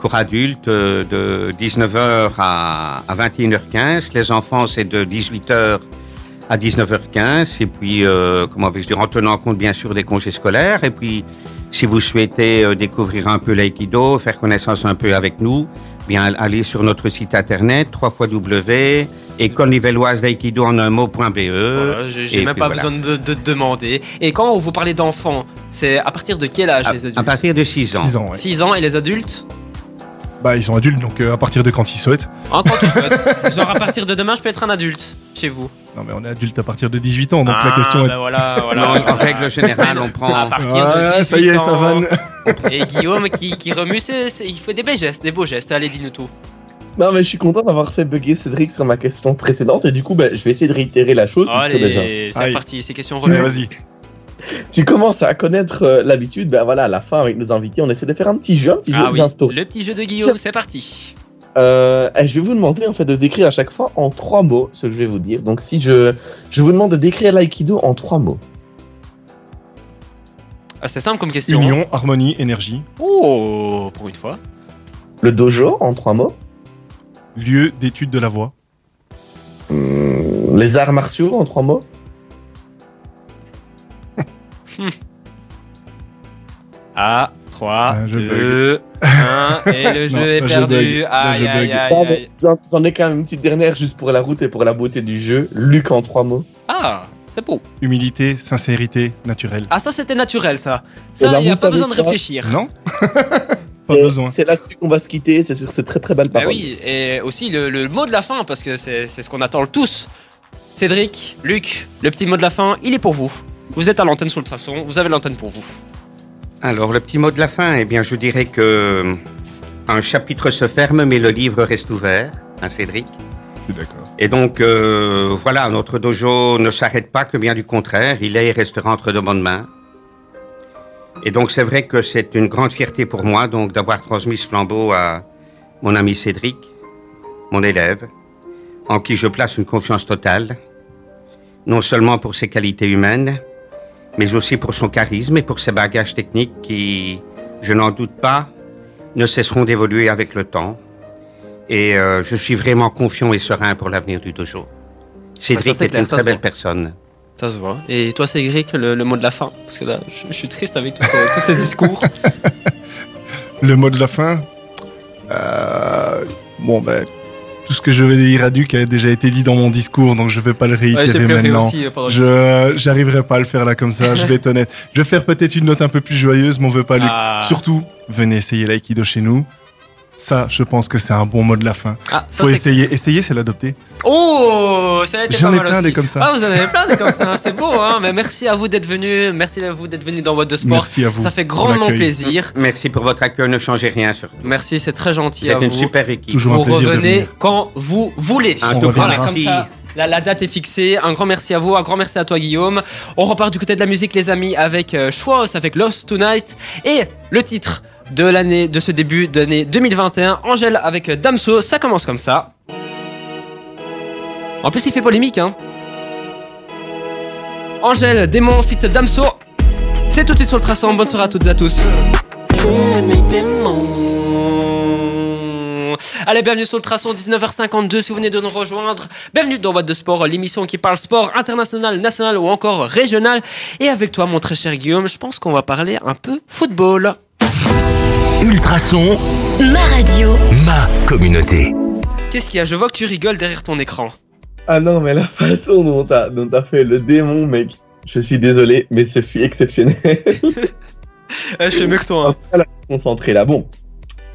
cours adultes euh, de 19h à, à 21h15. Les enfants, c'est de 18h à 19h15. Et puis, euh, comment vais-je dire, en tenant compte bien sûr des congés scolaires. Et puis, si vous souhaitez euh, découvrir un peu l'aïkido, faire connaissance un peu avec nous, bien allez sur notre site internet www école nivelloise d'aïkido en un mot.be.
Voilà, j'ai même pas
voilà.
besoin de, de demander. Et quand vous parlez d'enfants, c'est à partir de quel âge
À,
les adultes
à partir de 6 ans.
6 ans, ouais.
6 ans et les adultes
Bah ils sont adultes donc euh, à partir de quand ils souhaitent.
Hein, quand tu souhaites. Genre à partir de demain, je peux être un adulte chez vous.
Non mais on est adulte à partir de 18 ans donc
ah,
la question est.
ben voilà, voilà.
Non, en règle générale, on prend.
À partir de
Ah,
18
ça y est,
ans.
ça vanne.
Et Guillaume qui, qui remue, c'est- c'est- il fait des beaux gestes, des beaux gestes. Allez, dis-nous tout.
Non, mais je suis content d'avoir fait bugger Cédric sur ma question précédente et du coup, bah, je vais essayer de réitérer la chose. bah, genre,
Allez, c'est
Aïe.
parti, c'est question
Mais
relevée.
vas-y.
tu commences à connaître euh, l'habitude. Ben voilà, à la fin avec nos invités, on essaie de faire un petit jeu, un petit jeu
Ah oui,
j'instaure.
le petit jeu de Guillaume, c'est parti.
Euh, et je vais vous demander en fait de décrire à chaque fois en trois mots ce que je vais vous dire. Donc si je, je vous demande de décrire l'aïkido en trois mots.
Ah, c'est simple comme question.
Union, harmonie, énergie.
Oh, pour une fois.
Le dojo en trois mots.
Lieu d'étude de la voix.
Hmm, les arts martiaux en trois mots.
Ah, 3,
Ah, je
2, 1, et le jeu
Non,
est perdu. Aïe, aïe, aïe,
J'en ai quand même une petite dernière juste pour la route et pour la beauté du jeu. Luc en trois mots.
Ah, c'est beau.
Humilité, sincérité, naturel.
Ah, ça, c'était naturel, ça. Ça,
ben,
il n'y a pas besoin de réfléchir.
Non? Pas
Et
besoin.
C'est là-dessus qu'on va se quitter. C'est sur ces très très belles
Bah
paroles.
oui, et aussi le, le mot de la fin, parce que c'est c'est ce qu'on attend tous. Cédric, Luc, le petit mot de la fin, il est pour vous. Vous êtes à l'antenne sur le traçon, vous avez l'antenne pour vous.
Alors, le petit mot de la fin, eh bien, je dirais que euh, un chapitre se ferme, mais le livre reste ouvert, hein, Cédric.
Je suis d'accord.
Et donc, euh, voilà, notre dojo ne s'arrête pas, que bien du contraire, il est et restera entre de bonnes mains. Et donc, c'est vrai que c'est une grande fierté pour moi, donc, d'avoir transmis ce flambeau à mon ami Cédric, mon élève, en qui je place une confiance totale, non seulement pour ses qualités humaines, mais aussi pour son charisme et pour ses bagages techniques qui, je n'en doute pas, ne cesseront d'évoluer avec le temps. Et euh, je suis vraiment confiant et serein pour l'avenir du dojo. Cédric
c'est
est
clair,
une très belle personne.
Ça se voit. Et toi, Cédric, le, le mot de la fin? Parce que là, je, je suis triste avec tous ces, tous ces discours.
Le mot de la fin? Euh, Bon, ben, tout ce que je vais dire à Duc a déjà été dit dans mon discours, donc je vais pas le réitérer maintenant.
aussi
Je j'arriverai pas à le faire là comme ça, je vais être honnête. Je vais faire peut-être une note un peu plus joyeuse, mais on veut pas Luc.
Ah.
Surtout, venez essayer l'aïkido chez nous. Ça, je pense que c'est un bon mot de la fin.
Ah, ça,
Faut
c'est-
essayer. Essayer, c'est l'adopter.
Oh, ça a été
J'en
pas
ai
mal
plein
aussi.
des comme ça.
Ah, vous en avez plein des comme ça, c'est beau. Hein Mais merci à vous d'être venus. Merci à vous d'être venus dans What de Sport.
Merci à vous.
Ça fait grandement plaisir.
Merci pour votre accueil, ne changez rien sur
Merci, c'est très gentil
Vous
à
êtes une
vous.
super équipe.
Toujours un
vous
plaisir de
revenez
venir.
quand vous voulez.
Un
On
tout.
Voilà, comme
merci.
ça, la, la date est fixée. Un grand merci à vous, un grand merci à toi, Guillaume. On repart du côté de la musique, les amis, avec euh, Schwartz, avec Lost Tonight. Et le titre de l'année, de ce début d'année 2021, Angèle avec Damso. Ça commence comme ça. En plus, il fait polémique, hein. Angèle, démon, fit Damso. C'est tout de suite sur le traçant. Bonne soirée à toutes et à tous. Allez, bienvenue sur le traçon 19h52 si vous venez de nous rejoindre. Bienvenue dans Boîte de Sport, l'émission qui parle sport international, national ou encore régional. Et avec toi, mon très cher Guillaume, je pense qu'on va parler un peu football.
Ultrason,
Ma radio.
ma communauté.
Qu'est-ce qu'il y a? Je vois que tu rigoles derrière ton écran.
Ah non, mais la façon dont t'as dont t'as fait le démon, mec. Je suis désolé, mais ce fut exceptionnel.
je fais mieux que toi. hein.
concentré là. Bon,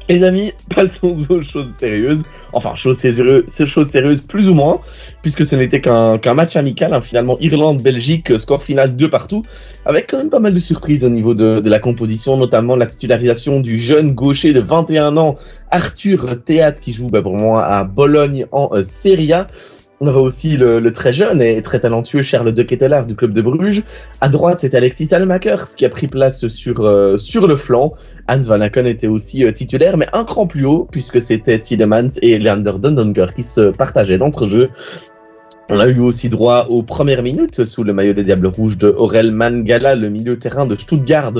Les amis, passons aux choses sérieuses. Enfin, choses sérieuses, choses sérieuses plus ou moins, puisque ce n'était qu'un match amical, hein, finalement Irlande-Belgique, score final 2 partout, avec quand même pas mal de surprises au niveau de, la composition, notamment la titularisation du jeune gaucher de 21 ans, Arthur Théâtre, qui joue bah, pour moi à Bologne en euh, Serie A. On avait aussi le, très jeune et très talentueux Charles de Ketelaar du club de Bruges. À droite, c'est Alexis Almakers qui a pris place sur, euh, sur le flanc. Hans Van Aken était aussi euh, titulaire, mais un cran plus haut, puisque c'était Tielemans et Leander Dondonger qui se partageaient l'entrejeu. On a eu aussi droit aux premières minutes sous le maillot des Diables Rouges de Aurel Mangala, le milieu terrain de Stuttgart,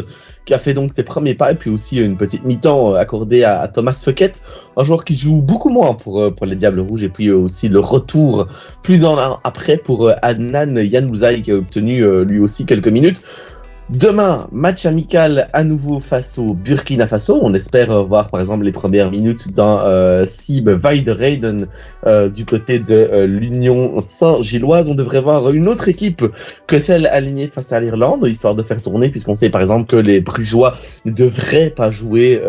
qui a fait donc ses premiers pas, et puis aussi une petite mi-temps accordée à, Thomas Feuquet, un joueur qui joue beaucoup moins pour, euh, pour les Diables Rouges, et puis euh, aussi le retour plus d'un an après pour euh, Adnan Yanouzaï, qui a obtenu lui aussi quelques minutes. Demain, match amical à nouveau face au Burkina Faso. On espère euh, voir par exemple les premières minutes d'un euh, Sib euh, du côté de euh, l'Union Saint-Gilloise. On devrait voir une autre équipe que celle alignée face à l'Irlande, histoire de faire tourner, puisqu'on sait par exemple que les Brugeois ne devraient pas jouer.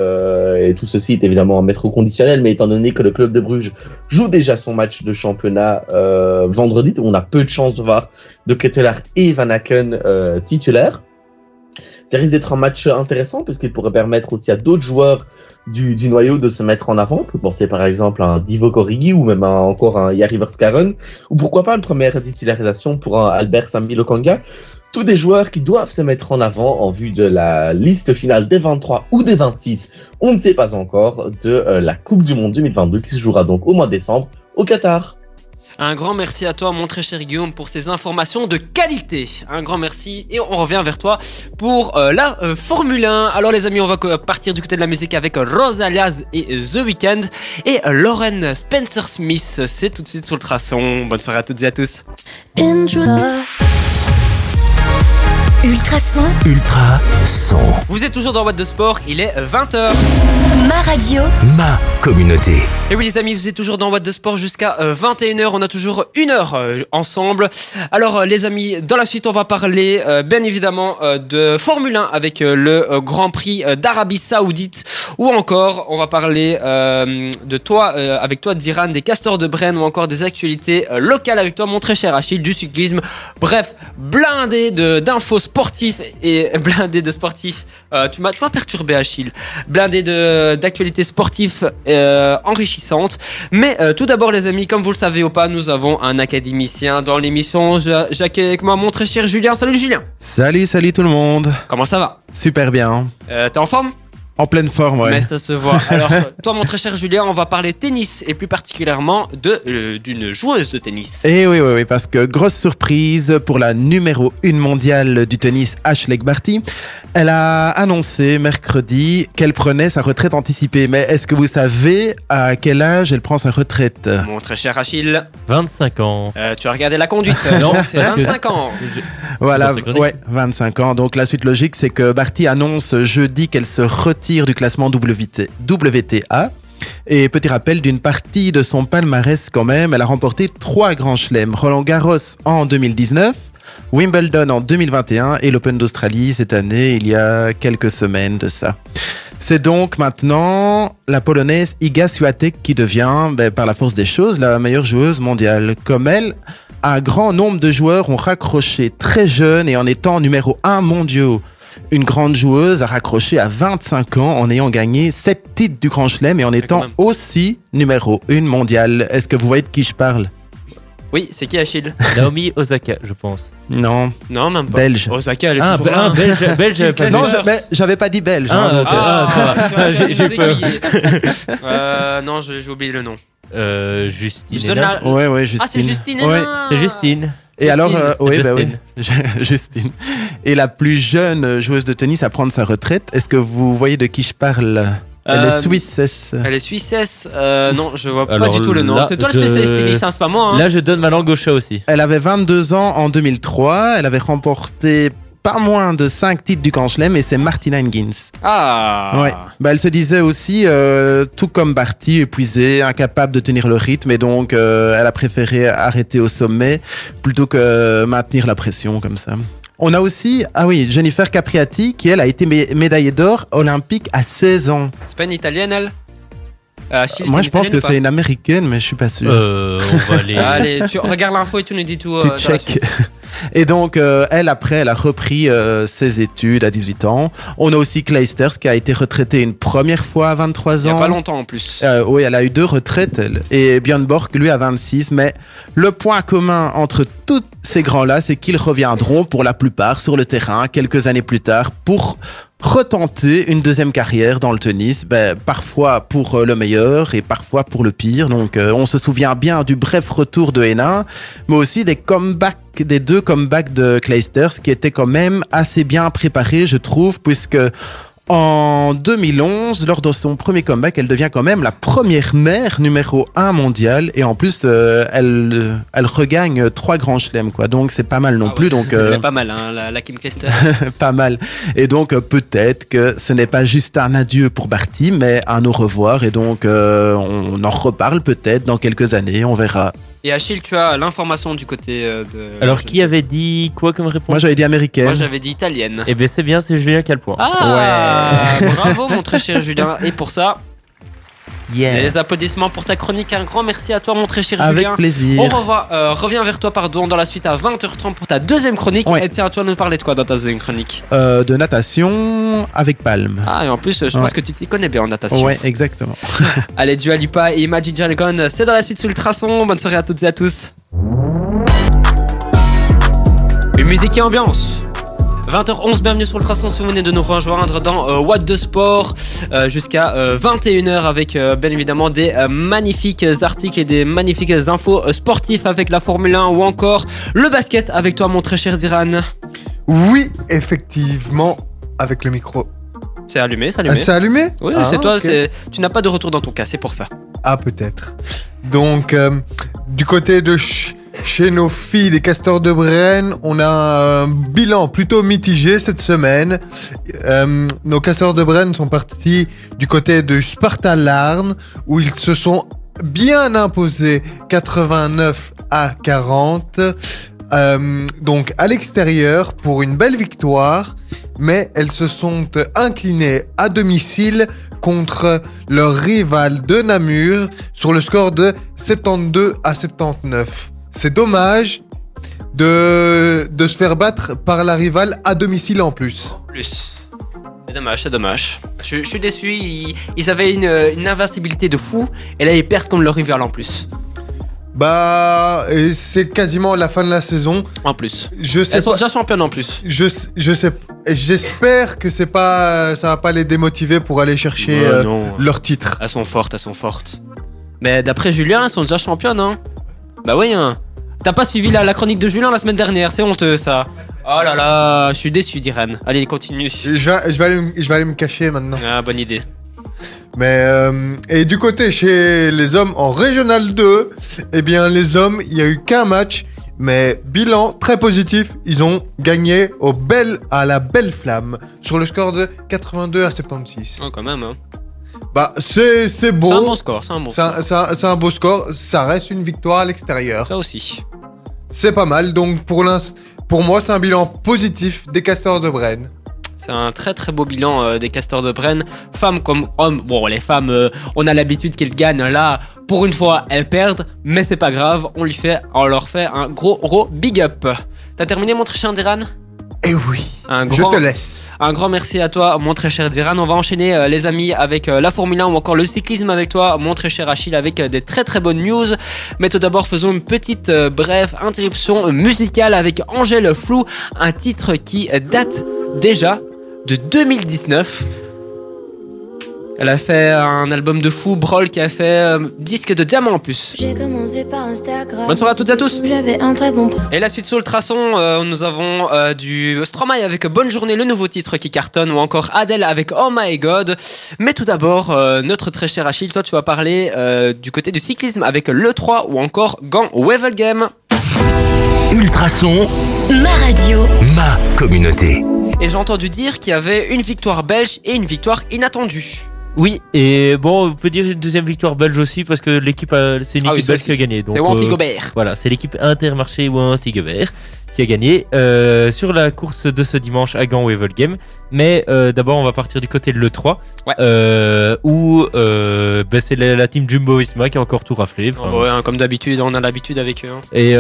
et tout ceci est évidemment un maître au conditionnel, mais étant donné que le club de Bruges joue déjà son match de championnat vendredi, on a peu de chances de voir de Ketelaar et Van Aken titulaires. Ça risque d'être un match intéressant parce qu'il pourrait permettre aussi à d'autres joueurs du, noyau de se mettre en avant. On peut penser par exemple à un Divo Origi ou même encore un Yari Verskaren ou pourquoi pas une première titularisation pour un Albert Sambi Lokanga. Tous des joueurs qui doivent se mettre en avant en vue de la liste finale des 23 ou des 26, on ne sait pas encore, de euh, la Coupe du Monde 2022 qui se jouera donc au mois de décembre au Qatar.
Un grand merci à toi, mon très cher Guillaume, pour ces informations de qualité. Un grand merci et on revient vers toi pour euh, la euh, Formule 1. Alors les amis, on va partir du côté de la musique avec Rosalias et The Weeknd et euh, Lauren Spencer Smith. C'est tout de suite sur le traçon. Bonne soirée à toutes et à tous.
Ultrason,
Ultra son.
Vous êtes toujours dans What de Sport, il est 20h.
ma radio,
Ma communauté.
Et oui les amis, vous êtes toujours dans What de Sport jusqu'à euh, 21h, on a toujours une heure euh, ensemble. Alors euh, les amis, dans la suite on va parler euh, bien évidemment euh, de Formule 1 avec euh, le euh, Grand Prix euh, d'Arabie Saoudite ou encore on va parler euh, de toi, euh, avec toi Diran, des castors de Brenne ou encore des actualités euh, locales avec toi mon très cher Achille, du cyclisme. Bref, blindé de- d'infos sportifs et blindé de sportifs. Euh, tu m'as tu m'as perturbé Achille. Blindé de- d'actualités sportives euh, enrichissantes. Mais euh, tout d'abord, les amis, comme vous le savez ou pas, nous avons un académicien dans l'émission. J'accueille avec moi mon très cher Julien. Salut Julien.
Salut, salut tout le monde.
Comment ça va?
Super bien.
Euh, T'es en forme?
En pleine forme, ouais.
Mais ça se voit. Alors, toi, mon très cher Julien, on va parler tennis et plus particulièrement de euh, d'une joueuse de tennis.
Et oui, oui, oui, parce que grosse surprise pour la numéro 1 mondiale du tennis, Ashley Barty. Elle a annoncé mercredi qu'elle prenait sa retraite anticipée. Mais est-ce que vous savez à quel âge elle prend sa retraite?
Mon très cher Achille,
25 ans.
euh, tu as regardé la conduite
Non,
c'est
parce que-
25 ans.
Voilà, ouais, 25 ans. Donc la suite logique, c'est que Barty annonce jeudi qu'elle se du classement WT WTA. Et petit rappel d'une partie de son palmarès quand même, elle a remporté trois grands chelems. Roland Garros en 2019, Wimbledon en 2021 et l'Open d'Australie cette année, il y a quelques semaines de ça. C'est donc maintenant la polonaise Iga Swiatek qui devient, ben, par la force des choses, la meilleure joueuse mondiale. Comme elle, un grand nombre de joueurs ont raccroché très jeune et en étant numéro 1 mondiaux. Une grande joueuse a raccroché à 25 ans en ayant gagné 7 titres du Grand Chelem et en étant aussi numéro 1 mondiale. Est-ce que vous voyez de qui je parle?
Oui, c'est qui Achille?
Naomi Osaka, je pense.
Non,
Non, même pas.
belge.
Osaka, elle est
Ah,
toujours
be-
là.
ah, belge, belge, pas.
Non,
classeur.
je- mais j'avais pas dit belge.
Ah,
hein.
Ah, va.
tu vas-
J'ai- peur.
Euh, non, j'ai oublié le nom.
Euh, Justine.
Je donne
Hénin.
la-
Ouais, ouais, Justine.
Ah, c'est Justine
Ouais.
C'est Justine.
Et alors,
Justine.
euh, oui, bah oui,
Justine.
Justine. Et la plus jeune joueuse de tennis à prendre sa retraite, est-ce que vous voyez de qui je parle? Elle
Euh,
est suissesse.
Elle est suissesse. Euh, non, je vois pas du tout le nom. C'est toi le
je-
spécialiste tennis, hein, c'est pas moi. Hein.
Là, je donne ma langue au chat aussi.
Elle avait 22 ans en 2003. Elle avait remporté pas moins de 5 titres du Grand Chelem et c'est Martina Hingis.
Ah.
Ouais. Bah, elle se disait aussi, euh, tout comme Barty, épuisée, incapable de tenir le rythme et donc euh, elle a préféré arrêter au sommet plutôt que maintenir la pression comme ça. On a aussi, ah oui, Jennifer Capriati qui elle a été mé- médaillée d'or olympique à 16 ans.
C'est pas une italienne, elle? Euh,
Moi, je pense que c'est une américaine, mais je suis pas sûr.
Euh, on va aller.
Allez, tu regardes l'info et tu nous dis tout.
tu
euh,
check. Et donc, euh, elle, après, elle a repris euh, ses études à 18 ans. On a aussi Clijsters qui a été retraitée une première fois à 23
Il y a
ans.
pas longtemps en plus.
Euh, oui, elle a eu deux retraites, elle. Et Björn Borg, lui, à 26. Mais le point commun entre tous ces grands-là, c'est qu'ils reviendront pour la plupart sur le terrain quelques années plus tard pour retenter une deuxième carrière dans le tennis, ben, parfois pour euh, le meilleur et parfois pour le pire. Donc euh, on se souvient bien du bref retour de Hénin, mais aussi des comebacks, des deux comebacks de Clijsters qui étaient quand même assez bien préparés, je trouve, puisque en 2011, lors de son premier comeback, elle devient quand même la première mère numéro 1 mondiale et en plus euh, elle, elle regagne trois grands chelems quoi. Donc c'est pas mal non
Ah
plus
ouais.
donc euh,
pas mal, hein, la, la Kim Kester.
pas mal. Et donc euh, peut-être que ce n'est pas juste un adieu pour Barty, mais un au revoir. Et donc euh, on en reparle peut-être dans quelques années, on verra.
Et Achille, tu as l'information du côté euh, de.
Alors, qui avait dit quoi comme réponse
Moi j'avais dit américaine.
Moi j'avais dit italienne.
Eh bien, c'est bien, c'est Julien qui a le point.
Ah Bravo mon très cher Julien. Et pour ça,
Yeah.
les applaudissements pour ta chronique. Un grand merci à toi mon très cher
Avec
Julien.
plaisir.
On revoit, euh, revient vers toi pardon dans la suite à 20h30 pour ta deuxième chronique.
Ouais.
Et tiens, tu vas nous parler de quoi dans ta deuxième chronique?
Euh, de natation avec Palme.
Ah et en plus, je pense que tu t'y connais bien en natation.
Ouais, exactement.
Allez, Dua Lipa et Magic Dragon, c'est dans la suite sous le traçon. Bonne soirée à toutes et à tous. Une musique et ambiance. 20h11, bienvenue sur le traçon si vous venez de nous rejoindre dans euh, What the Sport euh, jusqu'à euh, 21h avec euh, bien évidemment des magnifiques articles et des magnifiques infos sportifs avec la Formule 1 ou encore le basket avec toi mon très cher Diran.
Oui, effectivement, avec le micro.
C'est allumé, c'est
Ah,
allumé.
c'est allumé?
Oui,
Ah,
c'est toi,
ok.
c'est- tu n'as pas de retour dans ton cas, c'est pour ça.
Ah, peut-être. Donc, du côté de ch- chez nos filles des castors de Brenne, on a un bilan plutôt mitigé cette semaine. Euh, nos castors de Brenne sont partis du côté de Sparta Larn, où ils se sont bien imposés 89 à 40. Euh, donc à l'extérieur pour une belle victoire, mais elles se sont inclinées à domicile contre leur rival de Namur sur le score de 72 à 79. C'est dommage de, de se faire battre par la rivale à domicile en plus.
Plus. C'est dommage, c'est dommage. Je, je suis déçu, ils, ils avaient une, une invincibilité de fou, et là ils perdent comme leur rival en plus.
Bah, et c'est quasiment la fin de la saison.
En plus.
Je sais
Elles sont
pas.
déjà championnes en plus.
Je, je sais. J'espère que c'est pas, ça va pas les démotiver pour aller chercher
Ouais,
euh, leur titre.
Elles sont fortes, elles sont fortes. Mais d'après Julien, elles sont déjà championnes, hein. Bah oui, hein. T'as pas suivi la, la chronique de Julien la semaine dernière, c'est honteux ça. Oh là là, je suis déçu d'Irène. Allez, continue.
Je vais, je vais aller, me- je vais aller me cacher maintenant.
Ah, bonne idée.
Mais euh, et du côté chez les hommes en Régional 2, eh bien les hommes, il y a eu qu'un match, mais bilan très positif. Ils ont gagné au bel à la belle flamme sur le score de 82 à 76.
Oh, quand même, hein.
Bah c'est c'est beau.
C'est un bon score, c'est un bon
un, c'est un- c'est un beau score. Ça reste une victoire à l'extérieur.
Ça aussi.
C'est pas mal. Donc pour pour moi, c'est un bilan positif des castors de Brenne.
C'est un très très beau bilan euh, des castors de Brenne. Femmes comme hommes, bon les femmes, euh, on a l'habitude qu'elles gagnent. Là, pour une fois, elles perdent, mais c'est pas grave. On lui fait, on leur fait un gros gros big up. T'as terminé mon très cher Diran?
Eh oui.
Un
Je te laisse.
un grand merci à toi, mon très cher Diran. On va enchaîner euh, les amis avec euh, la Formule 1 ou encore le cyclisme avec toi, mon très cher Achille, avec euh, des très très bonnes news. Mais tout d'abord, faisons une petite brève interruption musicale avec Angèle Flou, un titre qui date déjà de 2019. Elle a fait un album de fou, Brawl, qui a fait euh, disque de diamant en plus.
J'ai commencé par Instagram.
Bonne soirée à toutes et à tous.
J'avais un très bon
Et la suite sur le traçon, euh, nous avons euh, du Stromae avec Bonne Journée, le nouveau titre qui cartonne, ou encore Adele avec Oh My God. Mais tout d'abord, euh, notre très cher Achille, toi tu vas parler euh, du côté du cyclisme avec l'E3 ou encore Gant Wevelgem.
Ultrason,
Ma radio.
ma communauté.
Et j'ai entendu dire qu'il y avait une victoire belge et une victoire inattendue.
Oui, et bon, on peut dire une deuxième victoire belge aussi parce que l'équipe, a- c'est une
Ah oui,
équipe belge qui a gagné.
C'est Wanty
euh,
Gobert.
Voilà, c'est l'équipe Intermarché ou Antigobert qui a gagné euh, sur la course de ce dimanche à Gand Wevelgem. Mais euh, d'abord, on va partir du côté de l'E3,
Ouais.
euh, où euh, ben, c'est la, la team Jumbo Visma qui a encore tout raflé.
Ouais, hein, comme d'habitude, on a l'habitude avec eux. hein.
Et,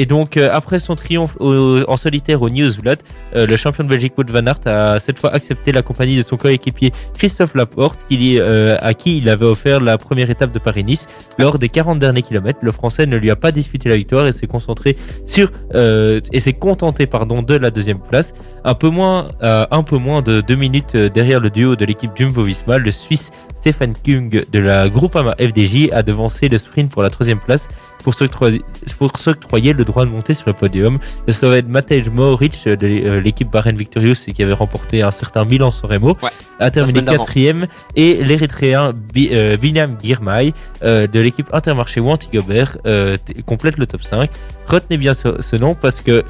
et donc, après son triomphe au- en solitaire au Newsblad, le champion de Belgique Wout van Aert a cette fois accepté la compagnie de son coéquipier Christophe Laporte, qui, à qui il avait offert la première étape de Paris-Nice. Lors des 40 derniers kilomètres, le Français ne lui a pas disputé la victoire et s'est concentré sur et s'est contenté pardon de la deuxième place, un peu moins un peu moins de deux minutes euh, derrière le duo de l'équipe Jumbo-Visma, le Suisse Stéphane Kung de la Groupama FDJ a devancé le sprint pour la troisième place pour s'octroyer, le droit de monter sur le podium. Le Slovène Matej Mohoric de euh, l'équipe Bahrain Victorious qui avait remporté un certain Milan San Remo
Ouais,
a terminé quatrième et l'Érythréen euh, Binyam Girmay de l'équipe Intermarché Wanty Gobert euh, t- complète le top 5. Retenez bien ce, ce nom parce que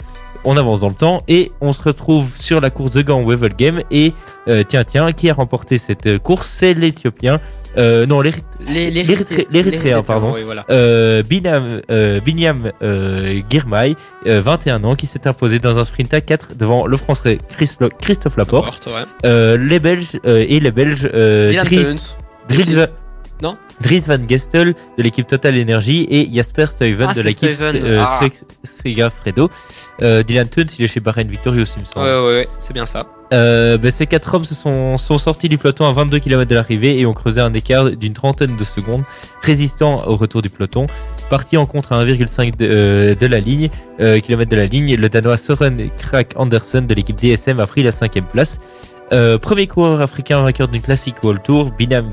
on avance dans le temps et on se retrouve sur la course de Gand Wevel Game et euh, tiens tiens qui a remporté cette euh, course? C'est l'Éthiopien euh, non l'Érythréen, pardon.
Oui, voilà.
euh, Binam, Binyam Girmay, euh, 21 ans, qui s'est imposé dans un sprint à 4 devant le Français Christophe Laporte,
ouais.
les Belges et les Belges
Dylan.
Dries Van Gestel de l'équipe Total Energy et Jasper Stuyven
Ah,
de l'équipe
Stuyven.
euh,
Ah.
Strigafredo. Euh, Dylan Teuns, il est chez Bahrain Victorious, il me semble.
Ouais, ouais, ouais, c'est bien ça.
Euh, ben, ces quatre hommes se sont, sont sortis du peloton à 22 km de l'arrivée et ont creusé un écart d'une trentaine de secondes, résistant au retour du peloton. Parti en contre à 1,5 de, euh, de la ligne, kilomètre de la ligne, le Danois Søren Krak Andersen de l'équipe DSM a pris la cinquième place. Euh, premier coureur africain vainqueur d'une classique World Tour, Binam,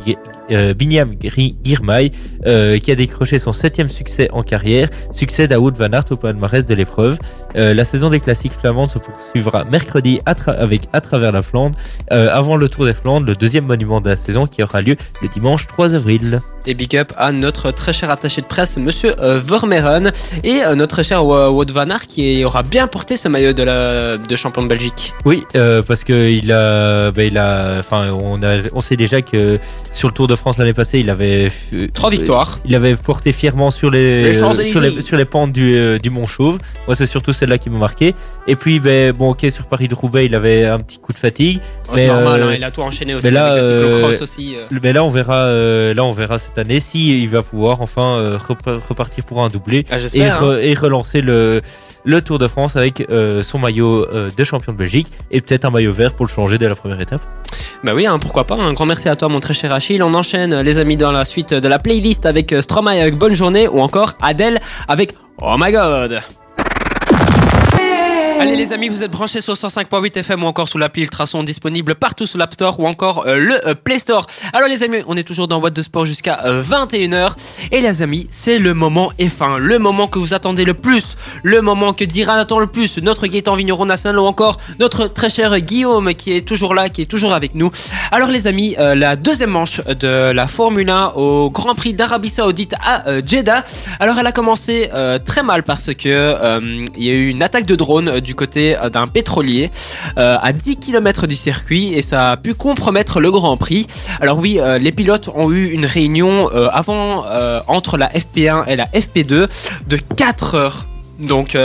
euh, Binyam Girmay, euh, qui a décroché son septième succès en carrière, succède à Wout van Aert au palmarès de l'épreuve. Euh, la saison des classiques flamandes se poursuivra mercredi à avec à travers la Flandre, avant le Tour des Flandres, le deuxième monument de la saison qui aura lieu le dimanche 3 avril.
Et big up à notre très cher attaché de presse, monsieur Vermeeren, et notre cher Wout van Aert qui aura bien porté ce maillot de, la, de champion de Belgique.
Oui, parce que il a, bah, il a, enfin, on a, on sait déjà que sur le Tour de France l'année passée, il avait
Trois victoires.
Il avait porté fièrement sur les, sur les, sur les pentes du, euh, du Mont Chauve. Moi, c'est surtout celle-là qui m'a marqué. Et puis, ben, bon, ok, sur Paris de Roubaix, il avait un petit coup de fatigue.
Oh,
Mais,
c'est normal,
euh,
hein, il a tout enchaîné aussi
mais là,
avec le
euh,
aussi. euh.
Mais là, on verra, euh, là, on verra cette année si il va pouvoir enfin rep- repartir pour un doublé
Ah,
et, re- et relancer le, le Tour de France avec euh, son maillot euh, de champion de Belgique et peut-être un maillot vert pour le changer dès la première étape.
Bah oui, hein, pourquoi pas. Un grand merci à toi, mon très cher Achille. On enchaîne, les amis, dans la suite de la playlist avec euh, Stromae avec Bonne Journée ou encore Adèle avec Oh My God. Allez les amis, vous êtes branchés sur 105.8 FM ou encore sous l'appli Ultrason disponible partout sous l'App Store ou encore euh, le euh, Play Store. Alors les amis, on est toujours dans Boîte de Sport jusqu'à euh, 21h. Et les amis, c'est le moment F1, le moment que vous attendez le plus, le moment que Diran attend le plus, notre Gaëtan Vigneron National ou encore notre très cher Guillaume qui est toujours là, qui est toujours avec nous. Alors les amis, euh, la deuxième manche de la Formule 1 au Grand Prix d'Arabie Saoudite à euh, Jeddah. Alors elle a commencé euh, très mal parce que euh, il y a eu une attaque de drone euh, du côté euh, d'un pétrolier euh, à 10 km du circuit et ça a pu compromettre le Grand Prix. Alors oui, euh, les pilotes ont eu une réunion avant entre la FP1 et la FP2 de 4 heures. Donc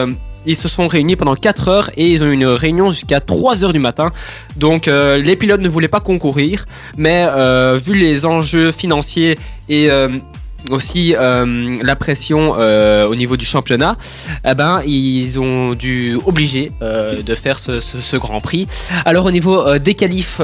ils se sont réunis pendant 4 heures et ils ont eu une réunion jusqu'à 3 heures du matin. Donc les pilotes ne voulaient pas concourir, mais vu les enjeux financiers et aussi euh, la pression euh, au niveau du championnat, eh ben ils ont dû obliger euh, de faire ce, Grand Prix. Alors au niveau des qualifs,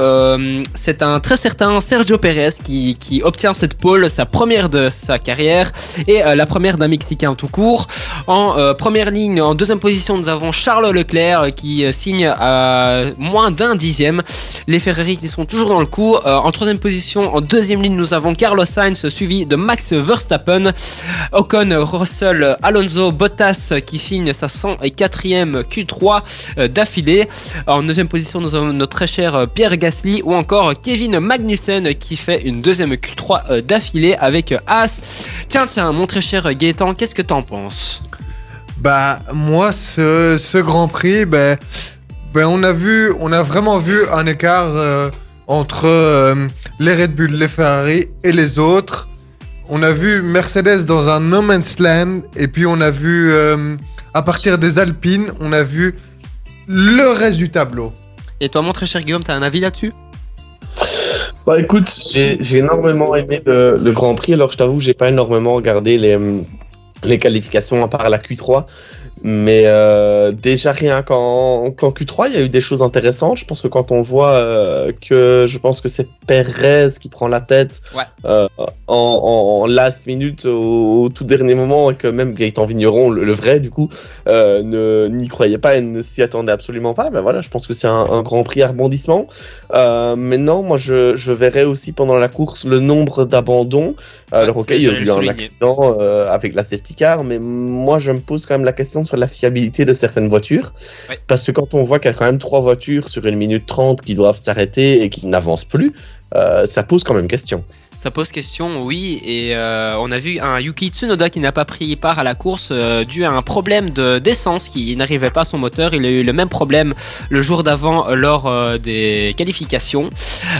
c'est un très certain Sergio Pérez qui, obtient cette pole, sa première de sa carrière et la première d'un Mexicain tout court. En première ligne, en deuxième position, nous avons Charles Leclerc qui signe à moins d'un dixième. Les Ferrari qui sont toujours dans le coup. En troisième position, en deuxième ligne, nous avons Carlos Sainz suivi de Max Verstappen. Ocon, Russell, Alonso, Bottas qui signe sa 104e Q3 euh, d'affilée. En deuxième position, nous avons notre très cher euh, Pierre Gasly ou encore Kevin Magnussen qui fait une deuxième Q3 euh, d'affilée avec As. Tiens, tiens, mon très cher Gaëtan, qu'est-ce que t'en penses?
Bah, moi, ce, Grand Prix, ben, ben, on, a vraiment vu un écart entre les Red Bull, les Ferrari et les autres. On a vu Mercedes dans un no man's land, et puis on a vu, euh, à partir des Alpines, on a vu le reste du tableau.
Et toi, mon très cher Guillaume, t'as un avis là-dessus?
Bah écoute, j'ai j'ai énormément aimé le, le Grand Prix. Alors je t'avoue, j'ai pas énormément regardé les, les qualifications à part la Q3. Mais euh, déjà rien qu'en qu'en Q3, il y a eu des choses intéressantes. Je pense que quand on voit euh, que je pense que c'est Perez qui prend la tête
Ouais.
euh, en, last minute au, au tout dernier moment et que même Gaëtan Vigneron, le, le vrai du coup, euh, n'y croyait pas et ne s'y attendait absolument pas. Ben voilà, je pense que c'est un, un Grand Prix à rebondissement. Euh, maintenant, moi, je, je verrai aussi pendant la course le nombre d'abandons. Alors, ok, il y a eu un accident euh, avec la safety car, mais moi, je me pose quand même la question sur la fiabilité de certaines voitures. Parce que quand on voit qu'il y a quand même trois voitures sur une minute trente qui doivent s'arrêter et qui n'avancent plus, euh, ça pose quand même question.
Ça pose question, oui, et euh, on a vu un Yuki Tsunoda qui n'a pas pris part à la course euh, dû à un problème de d'essence qui n'arrivait pas à son moteur. Il a eu le même problème le jour d'avant euh, lors euh, des qualifications.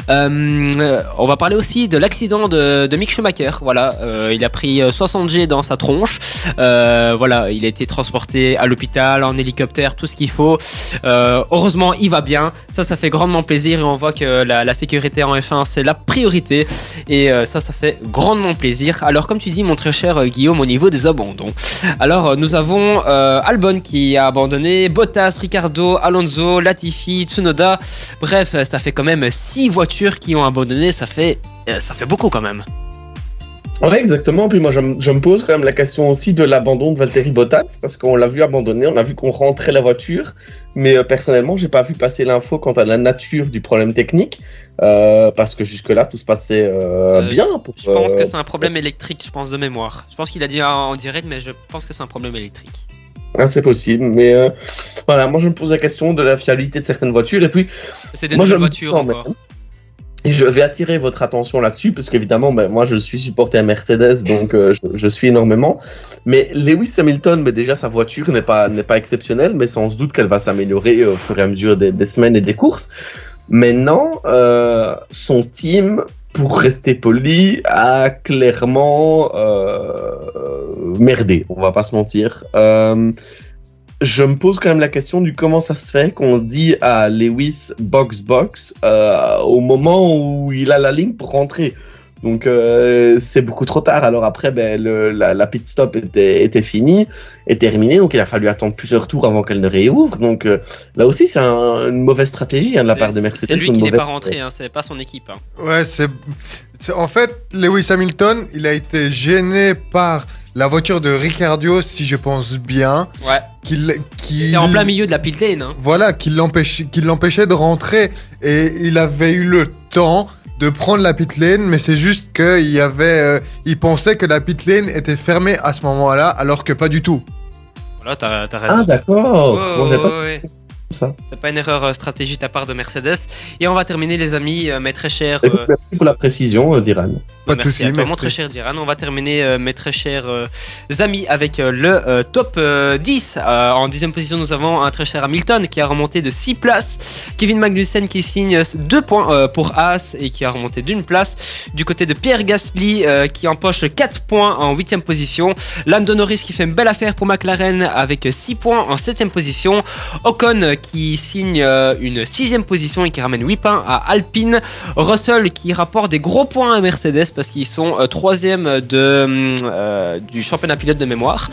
Euh, on va parler aussi de l'accident de, de Mick Schumacher. Voilà, euh, il a pris euh, 60 G dans sa tronche. Voilà, il a été transporté à l'hôpital en hélicoptère, tout ce qu'il faut. Heureusement, il va bien. Ça, ça fait grandement plaisir et on voit que la, la sécurité en F1 c'est la priorité. Et euh, ça, ça fait grandement plaisir. Alors, comme tu dis, mon très cher euh, Guillaume, au niveau des abandons. Alors, euh, nous avons Albon qui a abandonné, Bottas, Ricardo, Alonso, Latifi, Tsunoda. Bref, ça fait quand même 6 voitures qui ont abandonné. Ça fait, ça fait beaucoup quand même.
Ouais, exactement. Puis moi, je, me- je me pose quand même la question aussi de l'abandon de Valtteri Bottas, parce qu'on l'a vu abandonner, on a vu qu'on rentrait la voiture, mais euh, personnellement, j'ai pas vu passer l'info quant à la nature du problème technique, euh, parce que jusque-là, tout se passait euh,
Euh,
bien. Pour,
Je pense
euh,
que c'est un problème électrique, je pense de mémoire. Je pense qu'il a dit en direct, mais je pense que c'est un problème électrique.
ah, c'est possible, mais euh, voilà, moi, je me pose la question de la fiabilité de certaines voitures, et puis
C'est des
Moi,
nouvelles voitures encore.
Et je vais attirer votre attention là-dessus, parce qu'évidemment, ben, moi, je suis supporter à Mercedes, donc euh, je, je suis énormément. Mais Lewis Hamilton, mais déjà, sa voiture n'est pas, n'est pas exceptionnelle, mais sans doute qu'elle va s'améliorer au fur et à mesure des, des semaines et des courses. Maintenant, euh, son team, pour rester poli, a clairement euh, merdé, on va pas se mentir. Euh, je me pose quand même la question du comment ça se fait qu'on dit à Lewis box box euh, au moment où il a la ligne pour rentrer. Donc euh, c'est beaucoup trop tard. Alors après, ben, le, la, la pit stop était, était finie, est terminée, donc il a fallu attendre plusieurs tours avant qu'elle ne réouvre. Donc euh, là aussi, c'est un- une mauvaise stratégie hein, de la part de Mercedes.
C'est lui qui n'est
mauvaise-
pas rentré, hein, c'est pas son équipe. hein.
Ouais, c'est. c'est- En fait, Lewis Hamilton, il a été gêné par la voiture de Ricardo, si je pense bien.
Ouais.
Qu'il, qui
en plein milieu de la pit lane. hein.
Voilà, qui l'empêchait, qui l'empêchait de rentrer. Et il avait eu le temps de prendre la pit lane, mais c'est juste qu'il y avait. euh, il pensait que la pit lane était fermée à ce moment-là, alors que pas du tout.
Voilà, t'as t'as raison.
Ah d'accord.
Ouais, ouais, ouais.
Ça.
C'est pas une erreur euh, stratégique de la part de Mercedes. Et on va terminer, les amis, euh, mes très chers. Euh,
Merci pour la précision, euh, Diran.
Pas de
merci
souci,
à mon très cher Diran. On va terminer, euh, mes très chers euh, amis, avec euh, le euh, top euh, 10. Euh, en dixième position, nous avons un très cher Hamilton qui a remonté de 6 places. Kevin Magnussen qui signe 2 points euh, pour Haas et qui a remonté d'une place. Du côté de Pierre Gasly euh, qui empoche 4 points en huitième position. Lando Norris qui fait une belle affaire pour McLaren avec 6 points en septième position. Ocon qui signe euh, une sixième position et qui ramène 8 points à Alpine. Russell qui rapporte des gros points à Mercedes parce qu'ils sont euh, troisième de, hum, euh, du championnat pilote de mémoire.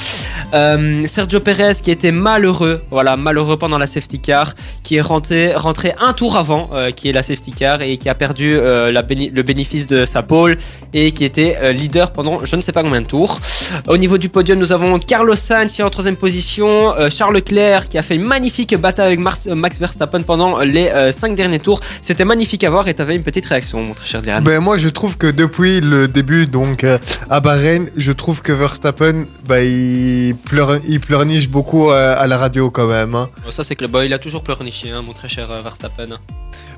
Sergio Perez qui était malheureux, voilà, malheureux pendant la safety car, qui est rentré, rentré un tour avant, qui est la safety car et qui a perdu la le bénéfice de sa pole et qui était leader pendant je ne sais pas combien de tours. Au niveau du podium, nous avons Carlos Sainz qui est en troisième position, Charles Leclerc qui a fait une magnifique bataille avec euh, Max Verstappen pendant les euh, cinq derniers tours. C'était magnifique à voir et tu avais une petite réaction, mon très cher Diran.
Ben moi je trouve que depuis le début donc euh, à Bahreïn, je trouve que Verstappen bah, il, pleure, il pleurniche beaucoup euh, à la radio quand même. hein.
Bon, ça, c'est que le boy, il a toujours pleurniché, hein, mon très cher euh, Verstappen.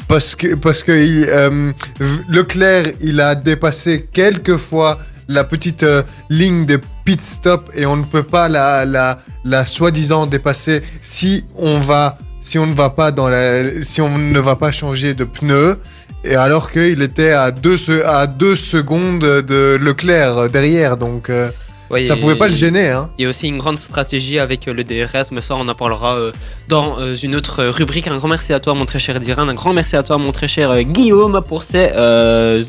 Parce que, parce que il, euh, Leclerc, il a dépassé quelques fois la petite euh, ligne de pit stop et on ne peut pas la, la, la soi-disant dépasser si on va si on ne va pas changer de pneu et alors qu'il était à deux se- à deux secondes de Leclerc euh, derrière donc euh,
Ouais,
ça pouvait pas le gêner. Hein.
Il y a aussi une grande stratégie avec euh, le DRS, mais ça on en parlera euh, dans euh, une autre rubrique. Un grand merci à toi mon très cher Diran, un grand merci à toi mon très cher euh, Guillaume pour ces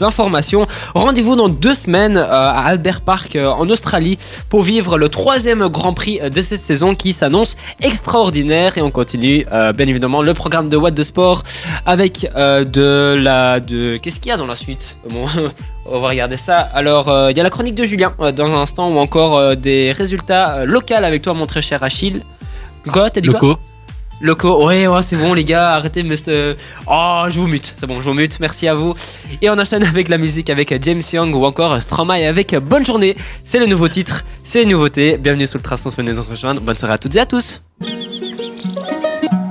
informations. Rendez-vous dans deux semaines à Albert Park en Australie pour vivre le troisième Grand Prix de cette saison qui s'annonce extraordinaire et on continue bien évidemment le programme de What the Sport avec de la de qu'est-ce qu'il y a dans la suite? Bon, On va regarder ça. Alors, euh, il y a la chronique de Julien euh, dans un instant ou encore euh, des résultats locaux avec toi, mon très cher Achille. Quoi T'as dit quoi
Locaux.
Locaux. Ouais, ouais, c'est bon, les gars. Arrêtez de me. Oh, je vous mute. C'est bon, je vous mute. Merci à vous. Et on enchaîne avec la musique avec James Young ou encore Stromae avec Bonne journée. C'est le nouveau titre. C'est une nouveauté. Bienvenue sous le traçon. Venez nous rejoindre. Bonne soirée à toutes et à tous.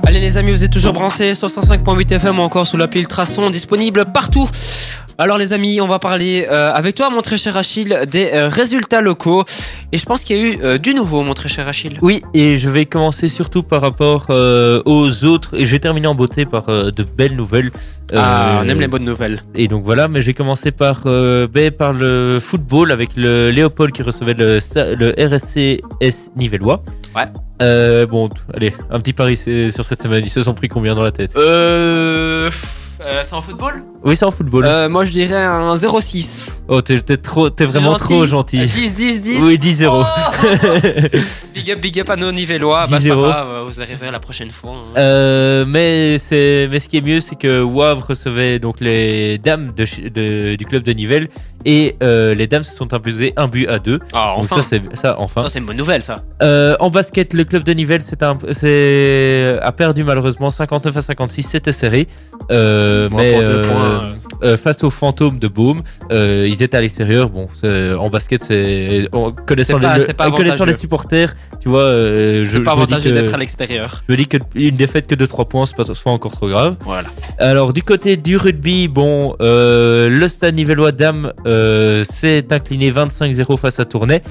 Allez les amis, vous êtes toujours branchés sur 105.8 FM ou encore sous l'appli Ultrason, disponible partout. Alors les amis, on va parler euh, avec toi, mon très cher Achille, des euh, résultats locaux. Et je pense qu'il y a eu euh, du nouveau, mon très cher Achille.
Oui, et je vais commencer surtout par rapport aux autres, et je vais terminer en beauté par de belles nouvelles.
Ah, on aime les bonnes nouvelles.
Et donc voilà, mais j'ai commencé par, ben, par le football avec le Léopold qui recevait le, le RSCS Nivellois.
Ouais.
Euh, bon, allez, un petit pari sur cette semaine. Ils se sont pris combien dans la tête?
Euh. euh, c'est en football?
Oui, c'est en football.
euh, Moi je dirais un 0-6.
Oh, t'es t'es trop, t'es vraiment
Gentil.
trop gentil.
10, 10, 10.
Oui, 10-0.
Oh big up, big up à nos nivellois. Bah, c'est pas
10-0.
grave, vous arriverez la prochaine fois. hein.
Euh, mais c'est mais ce qui est mieux c'est que Wavre recevait donc les dames de, chi- de- du club de Nivelles et euh, les dames se sont imposées un but à deux.
Ah,
Donc
enfin.
ça c'est ça enfin.
Ça, c'est une bonne nouvelle, ça.
Euh, en basket, le club de Nivelles c'est un, c'est a perdu malheureusement 59 à 56, c'était serré. Euh, mais
pour deux
euh,
points,
euh, face aux fantômes de Baume, euh, ils étaient à l'extérieur. Bon, en basket c'est en connaissant
pas-
les,
pas
connaissant supporters, tu vois, euh, je,
C'est pas avantageux d'être à l'extérieur.
je me dis que une défaite que de 3 points, c'est pas, pas encore trop grave.
Voilà.
Alors du côté du rugby, bon, euh, le Stade Nivellois Dames euh, s'est incliné 25-0 face à Tournai.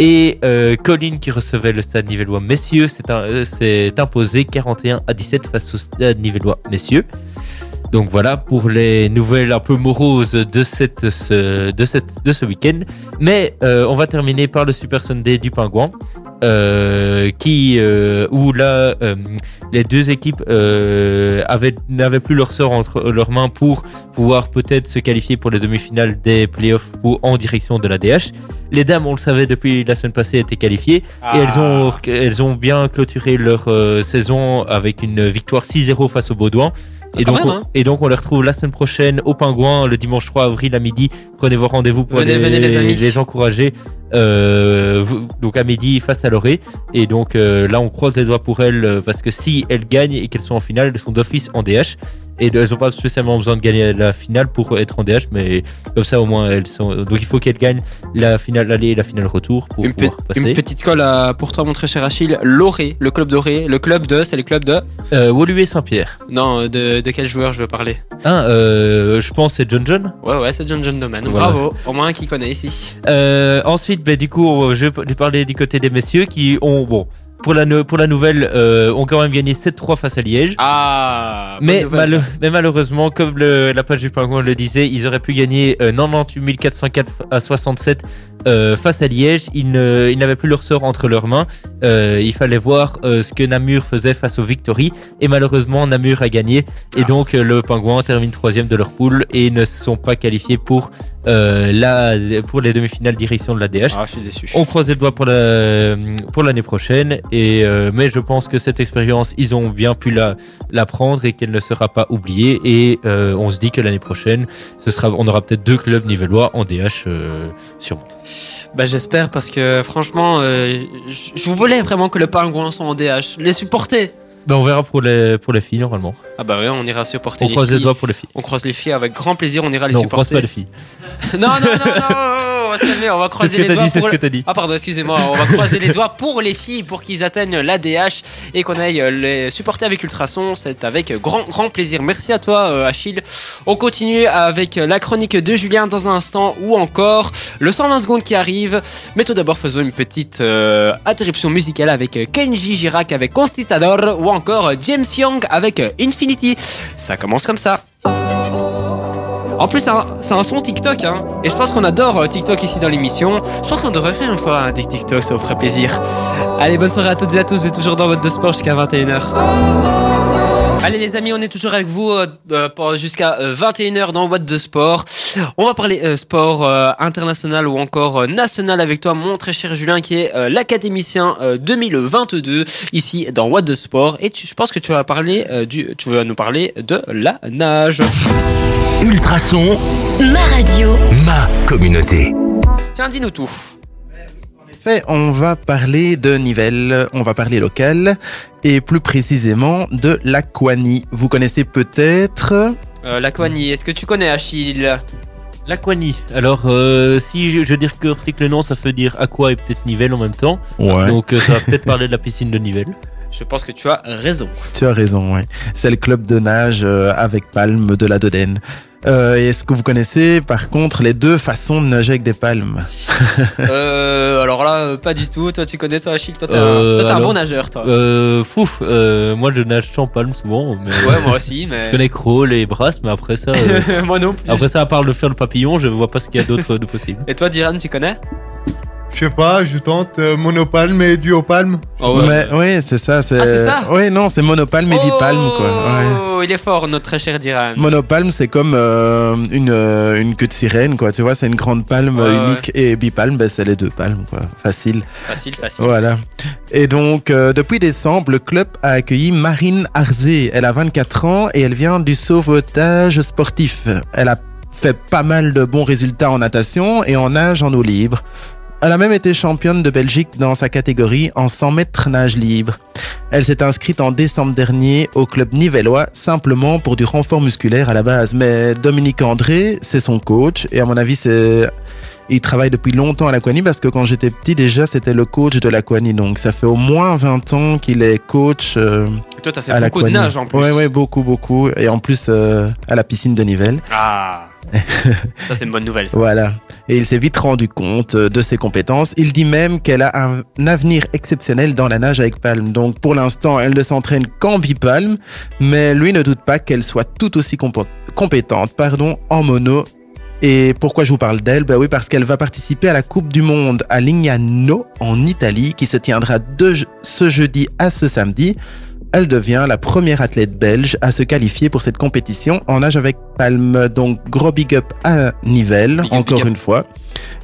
Et euh, Colline qui recevait le Stade Nivellois Messieurs euh, s'est imposé 41 à 17 face au Stade Nivellois Messieurs. Donc voilà pour les nouvelles un peu moroses de, cette, ce, de, cette, de ce week-end. Mais euh, on va terminer par le Super Sunday du Pingouin. euh, qui euh, où là les deux équipes avaient n'avaient plus leur sort entre leurs mains pour pouvoir peut-être se qualifier pour les demi-finales des playoffs ou en direction de la DH. Les dames, on le savait depuis la semaine passée, étaient qualifiées et elles ont elles ont bien clôturé leur saison avec une victoire 6-0 face au Baudouin. Et
quand
donc,
même,
on,
hein.
et donc on les retrouve la semaine prochaine au Pingouin le dimanche 3 avril à midi. Prenez vos rendez-vous pour
Venez,
les,
venez, les amis.
encourager. Euh, donc à midi face à Loré. Et donc euh, là on croise les doigts pour elles euh, parce que si elles gagnent et qu'elles sont en finale, elles sont d'office en DH. Et elles n'ont pas spécialement besoin de gagner la finale pour être en DH, mais comme ça au moins elles sont. Donc il faut qu'elles gagnent la finale aller et la finale retour pour
Une,
pouvoir passer.
une petite colle à- pour toi, mon très cher Achille. Loré, le club doré. Le club de, c'est le club de.
Euh, Woluwe Saint-Pierre.
Non, de, de quel joueur je veux parler
Ah, euh, je pense c'est John John.
Ouais, ouais, c'est John John Doman.
Voilà.
Bravo, au moins un qui connaît ici.
Euh, ensuite, ben, du coup, je vais parler du côté des messieurs qui ont, bon, pour la, pour la nouvelle, euh, ont quand même gagné 7-3 face à Liège.
Ah,
Mais, malheureusement, comme le- la page du Pingouin le disait, ils auraient pu gagner euh, 98 404 à 67 euh, face à Liège. Ils n'avaient plus leur sort entre leurs mains. Euh, il fallait voir euh, ce que Namur faisait face aux Victory. Et malheureusement, Namur a gagné. Et donc, euh, le Pingouin termine troisième de leur poule et ne se sont pas qualifiés pour, euh, la, pour les demi-finales direction de la DH.
Ah, je suis déçu.
On croise les doigts pour la pour l'année prochaine et euh, mais je pense que cette expérience ils ont bien pu la la prendre et qu'elle ne sera pas oubliée et euh, on se dit que l'année prochaine ce sera on aura peut-être deux clubs nivellois en DH euh, sûrement.
Bah j'espère parce que franchement, euh, je je voulais vraiment que le pingouin soit en DH. Les supporter.
Ben, on verra pour les pour les filles normalement.
Ah bah ouais, on ira supporter
On
les
croise
filles.
les doigts pour les filles.
On croise les filles avec grand plaisir, on ira les
Non, on croise
supporter.
pas les filles.
non, non, non, non, on va se calmer, on va croiser les doigts
dit, c'est
pour
ce que
le-
t'as dit.
Ah pardon, excusez-moi, on va croiser les doigts pour les filles pour qu'ils atteignent l'ADH et qu'on aille euh, les supporter avec Ultrason, c'est avec grand grand plaisir. Merci à toi euh, Achille. On continue avec la chronique de Julien dans un instant ou encore le 120 secondes qui arrive. Mais tout d'abord faisons une petite euh, interruption musicale avec Kenji Girac avec Constitador ou encore James Young avec Infinity. Ça commence comme ça. En plus, c'est un, son TikTok, hein. Et je pense qu'on adore euh, TikTok ici dans l'émission. Je pense qu'on devrait faire une fois un des TikTok, ça vous ferait plaisir. Allez, bonne soirée à toutes et à tous. Vous êtes toujours dans votre de sport jusqu'à 21h. Allez les amis, on est toujours avec vous euh, euh, jusqu'à euh, 21h dans What de Sport. On va parler sport international ou encore national avec toi, mon très cher Julien, qui est l'académicien euh, 2022 ici dans What de Sport. Et je pense que tu vas parler du, tu vas nous parler de la nage.
Ultrason,
Ma radio.
ma communauté.
Tiens, dis-nous tout.
fait, on va parler de Nivelles, on va parler local, et plus précisément de l'Aquanie. Vous connaissez peut-être...
Euh, L'aquanie, est-ce que tu connais Achille?
L'aquanie. Alors, euh, si je, je dire que le nom, ça veut dire aqua et peut-être Nivelle en même temps.
Ouais.
Donc, euh, ça va peut-être parler de la piscine de Nivelle.
Je pense que tu as raison.
Tu as raison, ouais. C'est le club de nage euh, avec palmes de la Dodène. Euh, Est-ce que vous connaissez par contre les deux façons de nager avec des palmes?
Euh, alors là, euh, pas du tout. Toi, tu connais toi Achille? Toi, t'es
Euh,
un, toi, t'es un
alors,
bon nageur, toi.
Euh, pouf, euh, moi je nage sans palme souvent. Mais,
Ouais, moi aussi, mais.
Je connais crawl et brasse, mais après ça, euh,
moi non plus.
après ça, à part le faire le papillon, je vois pas ce qu'il y a d'autre de possible.
Et toi, Diran, tu connais?
Je sais pas, je tente euh, monopalme et duopalme.
Oh,
Mais oui, c'est ça.
Ah, c'est ça
Oui, non, c'est monopalme et bipalme, quoi. Ouais.
Oh, il est fort, notre très cher Diran.
Monopalme, c'est comme euh, une, euh, une queue de sirène, quoi. Tu vois, c'est une grande palme
Ouais, ouais.
unique. Et bipalme, ben, c'est les deux palmes, quoi. Facile.
Facile, facile.
Voilà. Et donc, euh, depuis décembre, le club a accueilli Marine Arzé. Elle a 24 ans et elle vient du sauvetage sportif. Elle a fait pas mal de bons résultats en natation et en nage en eau libre. Elle a même été championne de Belgique dans sa catégorie en 100 mètres nage libre. Elle s'est inscrite en décembre dernier au club nivellois simplement pour du renfort musculaire à la base. Mais Dominique André, c'est son coach et à mon avis, c'est il travaille depuis longtemps à l'Aquanie parce que quand j'étais petit déjà c'était le coach de l'Aquanie donc ça fait au moins 20 ans qu'il est coach euh,
Toi, t'as fait
à
beaucoup de nage en plus.
Ouais ouais beaucoup beaucoup et en plus euh, à la piscine de Nivelles.
Ah. Ça, c'est une bonne nouvelle. ça.
Voilà. Et il s'est vite rendu compte euh, de ses compétences. Il dit même qu'elle a un avenir exceptionnel dans la nage avec palme. Donc pour l'instant, elle ne s'entraîne qu'en bipalme, mais lui ne doute pas qu'elle soit tout aussi compétente pardon, en mono. Et pourquoi je vous parle d'elle? Ben oui, parce qu'elle va participer à la Coupe du Monde à Lignano, en Italie, qui se tiendra de ce jeudi à ce samedi. Elle devient la première athlète belge à se qualifier pour cette compétition en nage avec palme. Donc gros big up à Nivelles,
Big
encore
big
une fois.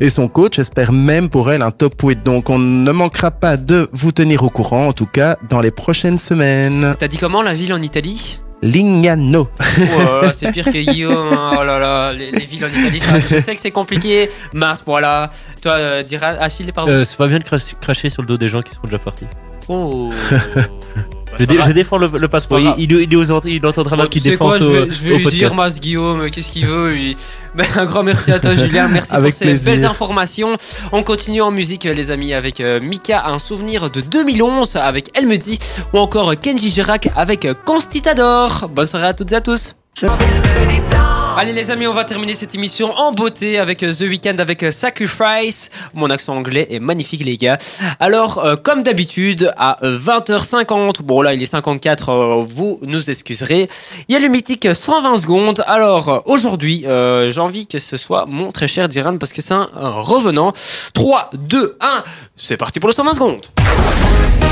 Et son coach espère même pour elle un top 8. Donc on ne manquera pas de vous tenir au courant, en tout cas dans les prochaines semaines.
T'as dit comment la ville en Italie?
Lignano.
Oh là là, c'est pire que Guillaume. hein. Oh là là, les, les villes en Italie, ça, je sais que c'est compliqué. Mince, voilà. Toi, euh, Diran, Achille, pardon.
Euh, c'est pas bien de cracher- cracher sur le dos des gens qui sont déjà partis.
Oh.
Je, dé- je défends le, le passeport.
pas
Il, il, il, il entendra
sais quoi,
défend
je
au,
vais, je vais
au
lui
podcast.
dire, Mas Guillaume, qu'est-ce qu'il veut lui? Ben, Un grand merci à toi, Julien. Merci
Avec
pour ces
plaisir.
belles informations. On continue en musique, les amis, avec euh, Mika, un souvenir de 2011 avec Elle me dit, ou encore Kenji Girac avec Constitador. Bonne soirée à toutes et à tous. Allez les amis, on va terminer cette émission en beauté avec euh, The Weeknd avec euh, Sacrifice. Mon accent anglais est magnifique les gars. Alors euh, comme d'habitude à euh, 20h50, bon là il est 54, euh, vous nous excuserez. Il y a le mythique 120 secondes. Alors aujourd'hui, j'ai envie que ce soit mon très cher Diran parce que c'est un revenant. 3, 2, 1, c'est parti pour le 120 secondes.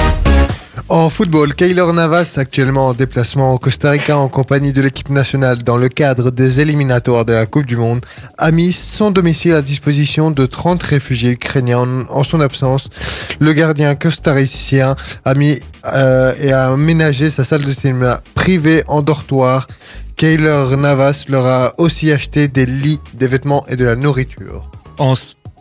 En football, Keylor Navas, actuellement en déplacement au Costa Rica en compagnie de l'équipe nationale dans le cadre des éliminatoires de la Coupe du Monde, a mis son domicile à disposition de 30 réfugiés ukrainiens en, son absence. Le gardien costaricien a mis euh, et a aménagé sa salle de cinéma privée en dortoir. Keylor Navas leur a aussi acheté des lits, des vêtements et de la nourriture.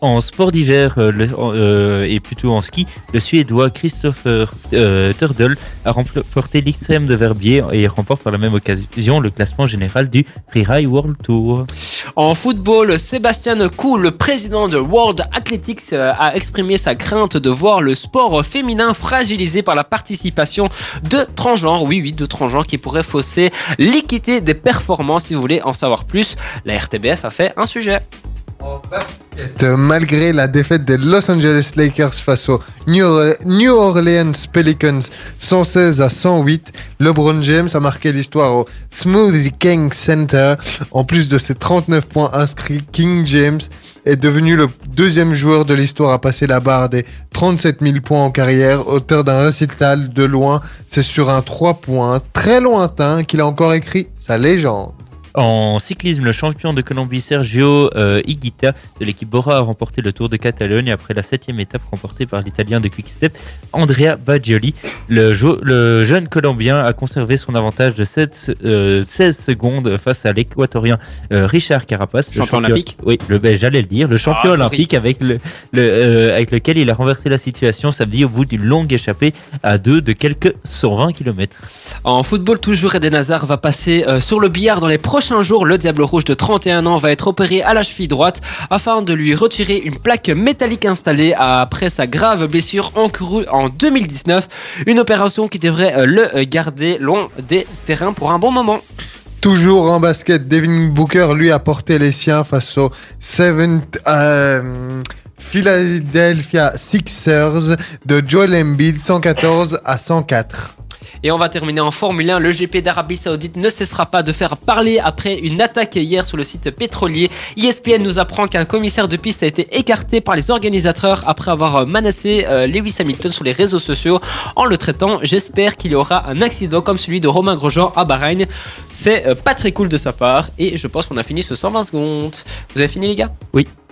En sport d'hiver euh, euh, et plutôt en ski, le Suédois Christopher euh, Turdle a remporté l'extrême de Verbier et remporte par la même occasion le classement général du Freeride World Tour.
En football, Sébastien Coe, le président de World Athletics, euh, a exprimé sa crainte de voir le sport féminin fragilisé par la participation de transgenres, oui oui, de transgenres qui pourraient fausser l'équité des performances. Si vous voulez en savoir plus, la RTBF a fait un sujet.
En Malgré la défaite des Los Angeles Lakers face aux New Orleans Pelicans 116 à 108, LeBron James a marqué l'histoire au Smoothie King Center. En plus de ses 39 points inscrits, King James est devenu le deuxième joueur de l'histoire à passer la barre des 37 000 points en carrière, auteur d'un récital de loin. C'est sur un 3 points très lointain qu'il a encore écrit sa légende.
En cyclisme, le champion de Colombie Sergio euh, Higuita de l'équipe Bora a remporté le Tour de Catalogne après la septième étape remportée par l'Italien de Quick-Step Andrea Baggioli. Le, jeune Colombien a conservé son avantage de 7, euh, 16 secondes face à l'Équatorien euh, Richard Carapace. le
Champion olympique
Oui, ben, j'allais le dire, le champion
Ah,
olympique avec, le, le, euh, avec lequel il a renversé la situation samedi au bout d'une longue échappée à deux de quelques 120 km.
En football, toujours Eden Hazard va passer sur le billard dans les prochains jours. Le Diable Rouge de 31 ans va être opéré à la cheville droite afin de lui retirer une plaque métallique installée après sa grave blessure encourue en 2019. Une opération qui devrait euh, le garder loin des terrains pour un bon moment.
Toujours en basket, Devin Booker, lui, a porté les siens face aux euh, Philadelphia Sixers de Joel Embiid, 114 à 104.
Et on va terminer en Formule 1. Le GP d'Arabie Saoudite ne cessera pas de faire parler après une attaque hier sur le site pétrolier. ESPN nous apprend qu'un commissaire de piste a été écarté par les organisateurs après avoir menacé euh, Lewis Hamilton sur les réseaux sociaux en le traitant. J'espère qu'il y aura un accident comme celui de Romain Grosjean à Bahreïn. C'est euh, pas très cool de sa part et je pense qu'on a fini ce 120 secondes. Vous avez fini les gars?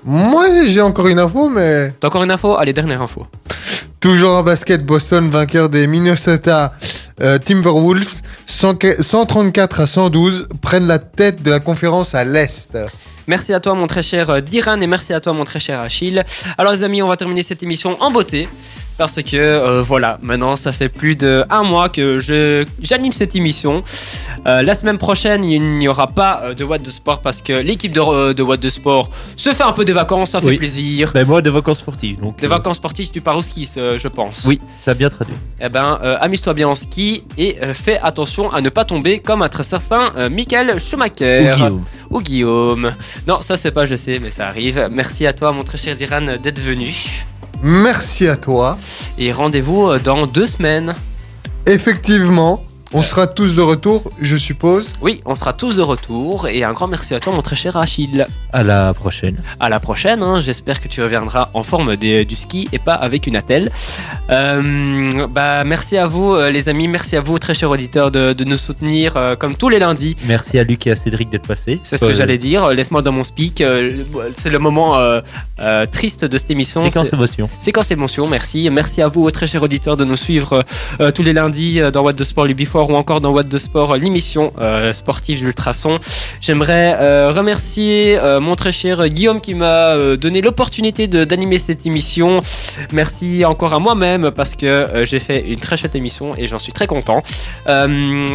Moi, j'ai encore une info, mais
T'as encore une info? Allez, dernière info.
toujours en basket, Boston, vainqueur des Minnesota euh, Timberwolves, 100 134 à 112, prennent la tête de la conférence à l'Est.
Merci à toi mon très cher euh, Diran et merci à toi mon très cher Achille. Alors les amis, on va terminer cette émission en beauté. Parce que euh, voilà, maintenant ça fait plus de un mois que je j'anime cette émission. Euh, la semaine prochaine, il n'y aura pas euh, de What de Sport parce que l'équipe de, de What de Sport se fait un peu des vacances, ça fait plaisir.
Ben moi, de vacances sportives. Donc,
Des
euh,
vacances sportives, tu pars au ski, je pense.
Oui, ça a bien traduit.
Eh ben, amuse-toi bien en ski et fais attention à ne pas tomber comme un très certain Michael Schumacher.
Ou Guillaume.
Ou Guillaume. Non, ça c'est pas, je sais, mais ça arrive. Merci à toi, mon très cher Diran, d'être venu.
Merci à toi.
Et rendez-vous euh, dans deux semaines.
Effectivement, on sera tous de retour, je suppose.
Oui, on sera tous de retour. Et un grand merci à toi, mon très cher Achille.
À la prochaine.
À la prochaine. hein. J'espère que tu reviendras en forme des- du ski et pas avec une attelle. Euh, bah, merci à vous, euh, les amis. Merci à vous, très chers auditeurs, de, de nous soutenir euh, comme tous les lundis.
Merci à Luc et à Cédric d'être passés.
C'est ce que
Euh,
j'allais dire. Laisse-moi dans mon speak. Euh, C'est le moment euh, euh, triste de cette émission.
Séquence
C'est-
émotion.
Séquence émotion, merci. Merci à vous, très chers auditeurs, de nous suivre euh, euh, tous les lundis euh, dans What the Sport Ou encore dans What the Sport, euh, l'émission euh, sportive d'Ultrason. J'aimerais euh, remercier euh, mon très cher Guillaume qui m'a donné l'opportunité d'animer cette émission. Merci encore à moi-même parce que j'ai fait une très chouette émission et j'en suis très content. Un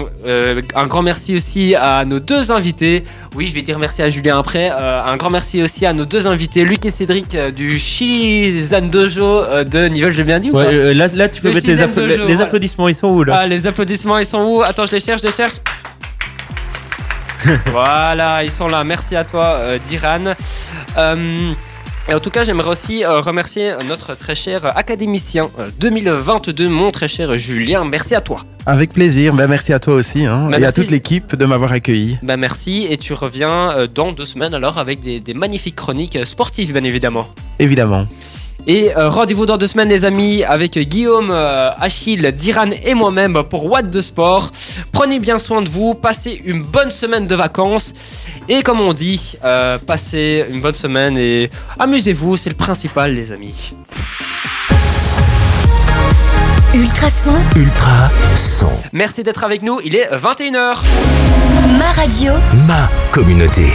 grand merci aussi à nos deux invités. Oui, je vais dire merci à Julien après. Un grand merci aussi à nos deux invités, Luc et Cédric du Shizan Dojo de Nivelles, j'ai bien dit ou
Ouais, là, là, tu peux
Le
mettre les,
dojo,
les applaudissements. Ils sont où là?
Ah, les applaudissements, ils sont où Attends, je les cherche, je les cherche. voilà, ils sont là. Merci à toi, euh, Diran. Euh, et en tout cas, j'aimerais aussi euh, remercier notre très cher académicien euh, 2022, mon très cher Julien. Merci à toi.
Avec plaisir. Ben, merci à toi aussi hein,
Bah,
et à
merci.
toute l'équipe de m'avoir accueilli.
Bah merci et tu reviens euh, dans deux semaines alors avec des, des magnifiques chroniques euh, sportives bien évidemment.
Évidemment.
Et euh, rendez-vous dans deux semaines les amis avec Guillaume, euh, Achille, Diran et moi-même pour What de Sport. Prenez bien soin de vous, passez une bonne semaine de vacances et comme on dit, euh, passez une bonne semaine et amusez-vous, c'est le principal les amis.
Ultrason,
Ultra son.
Merci d'être avec nous, il est 21h.
ma radio.
Ma communauté.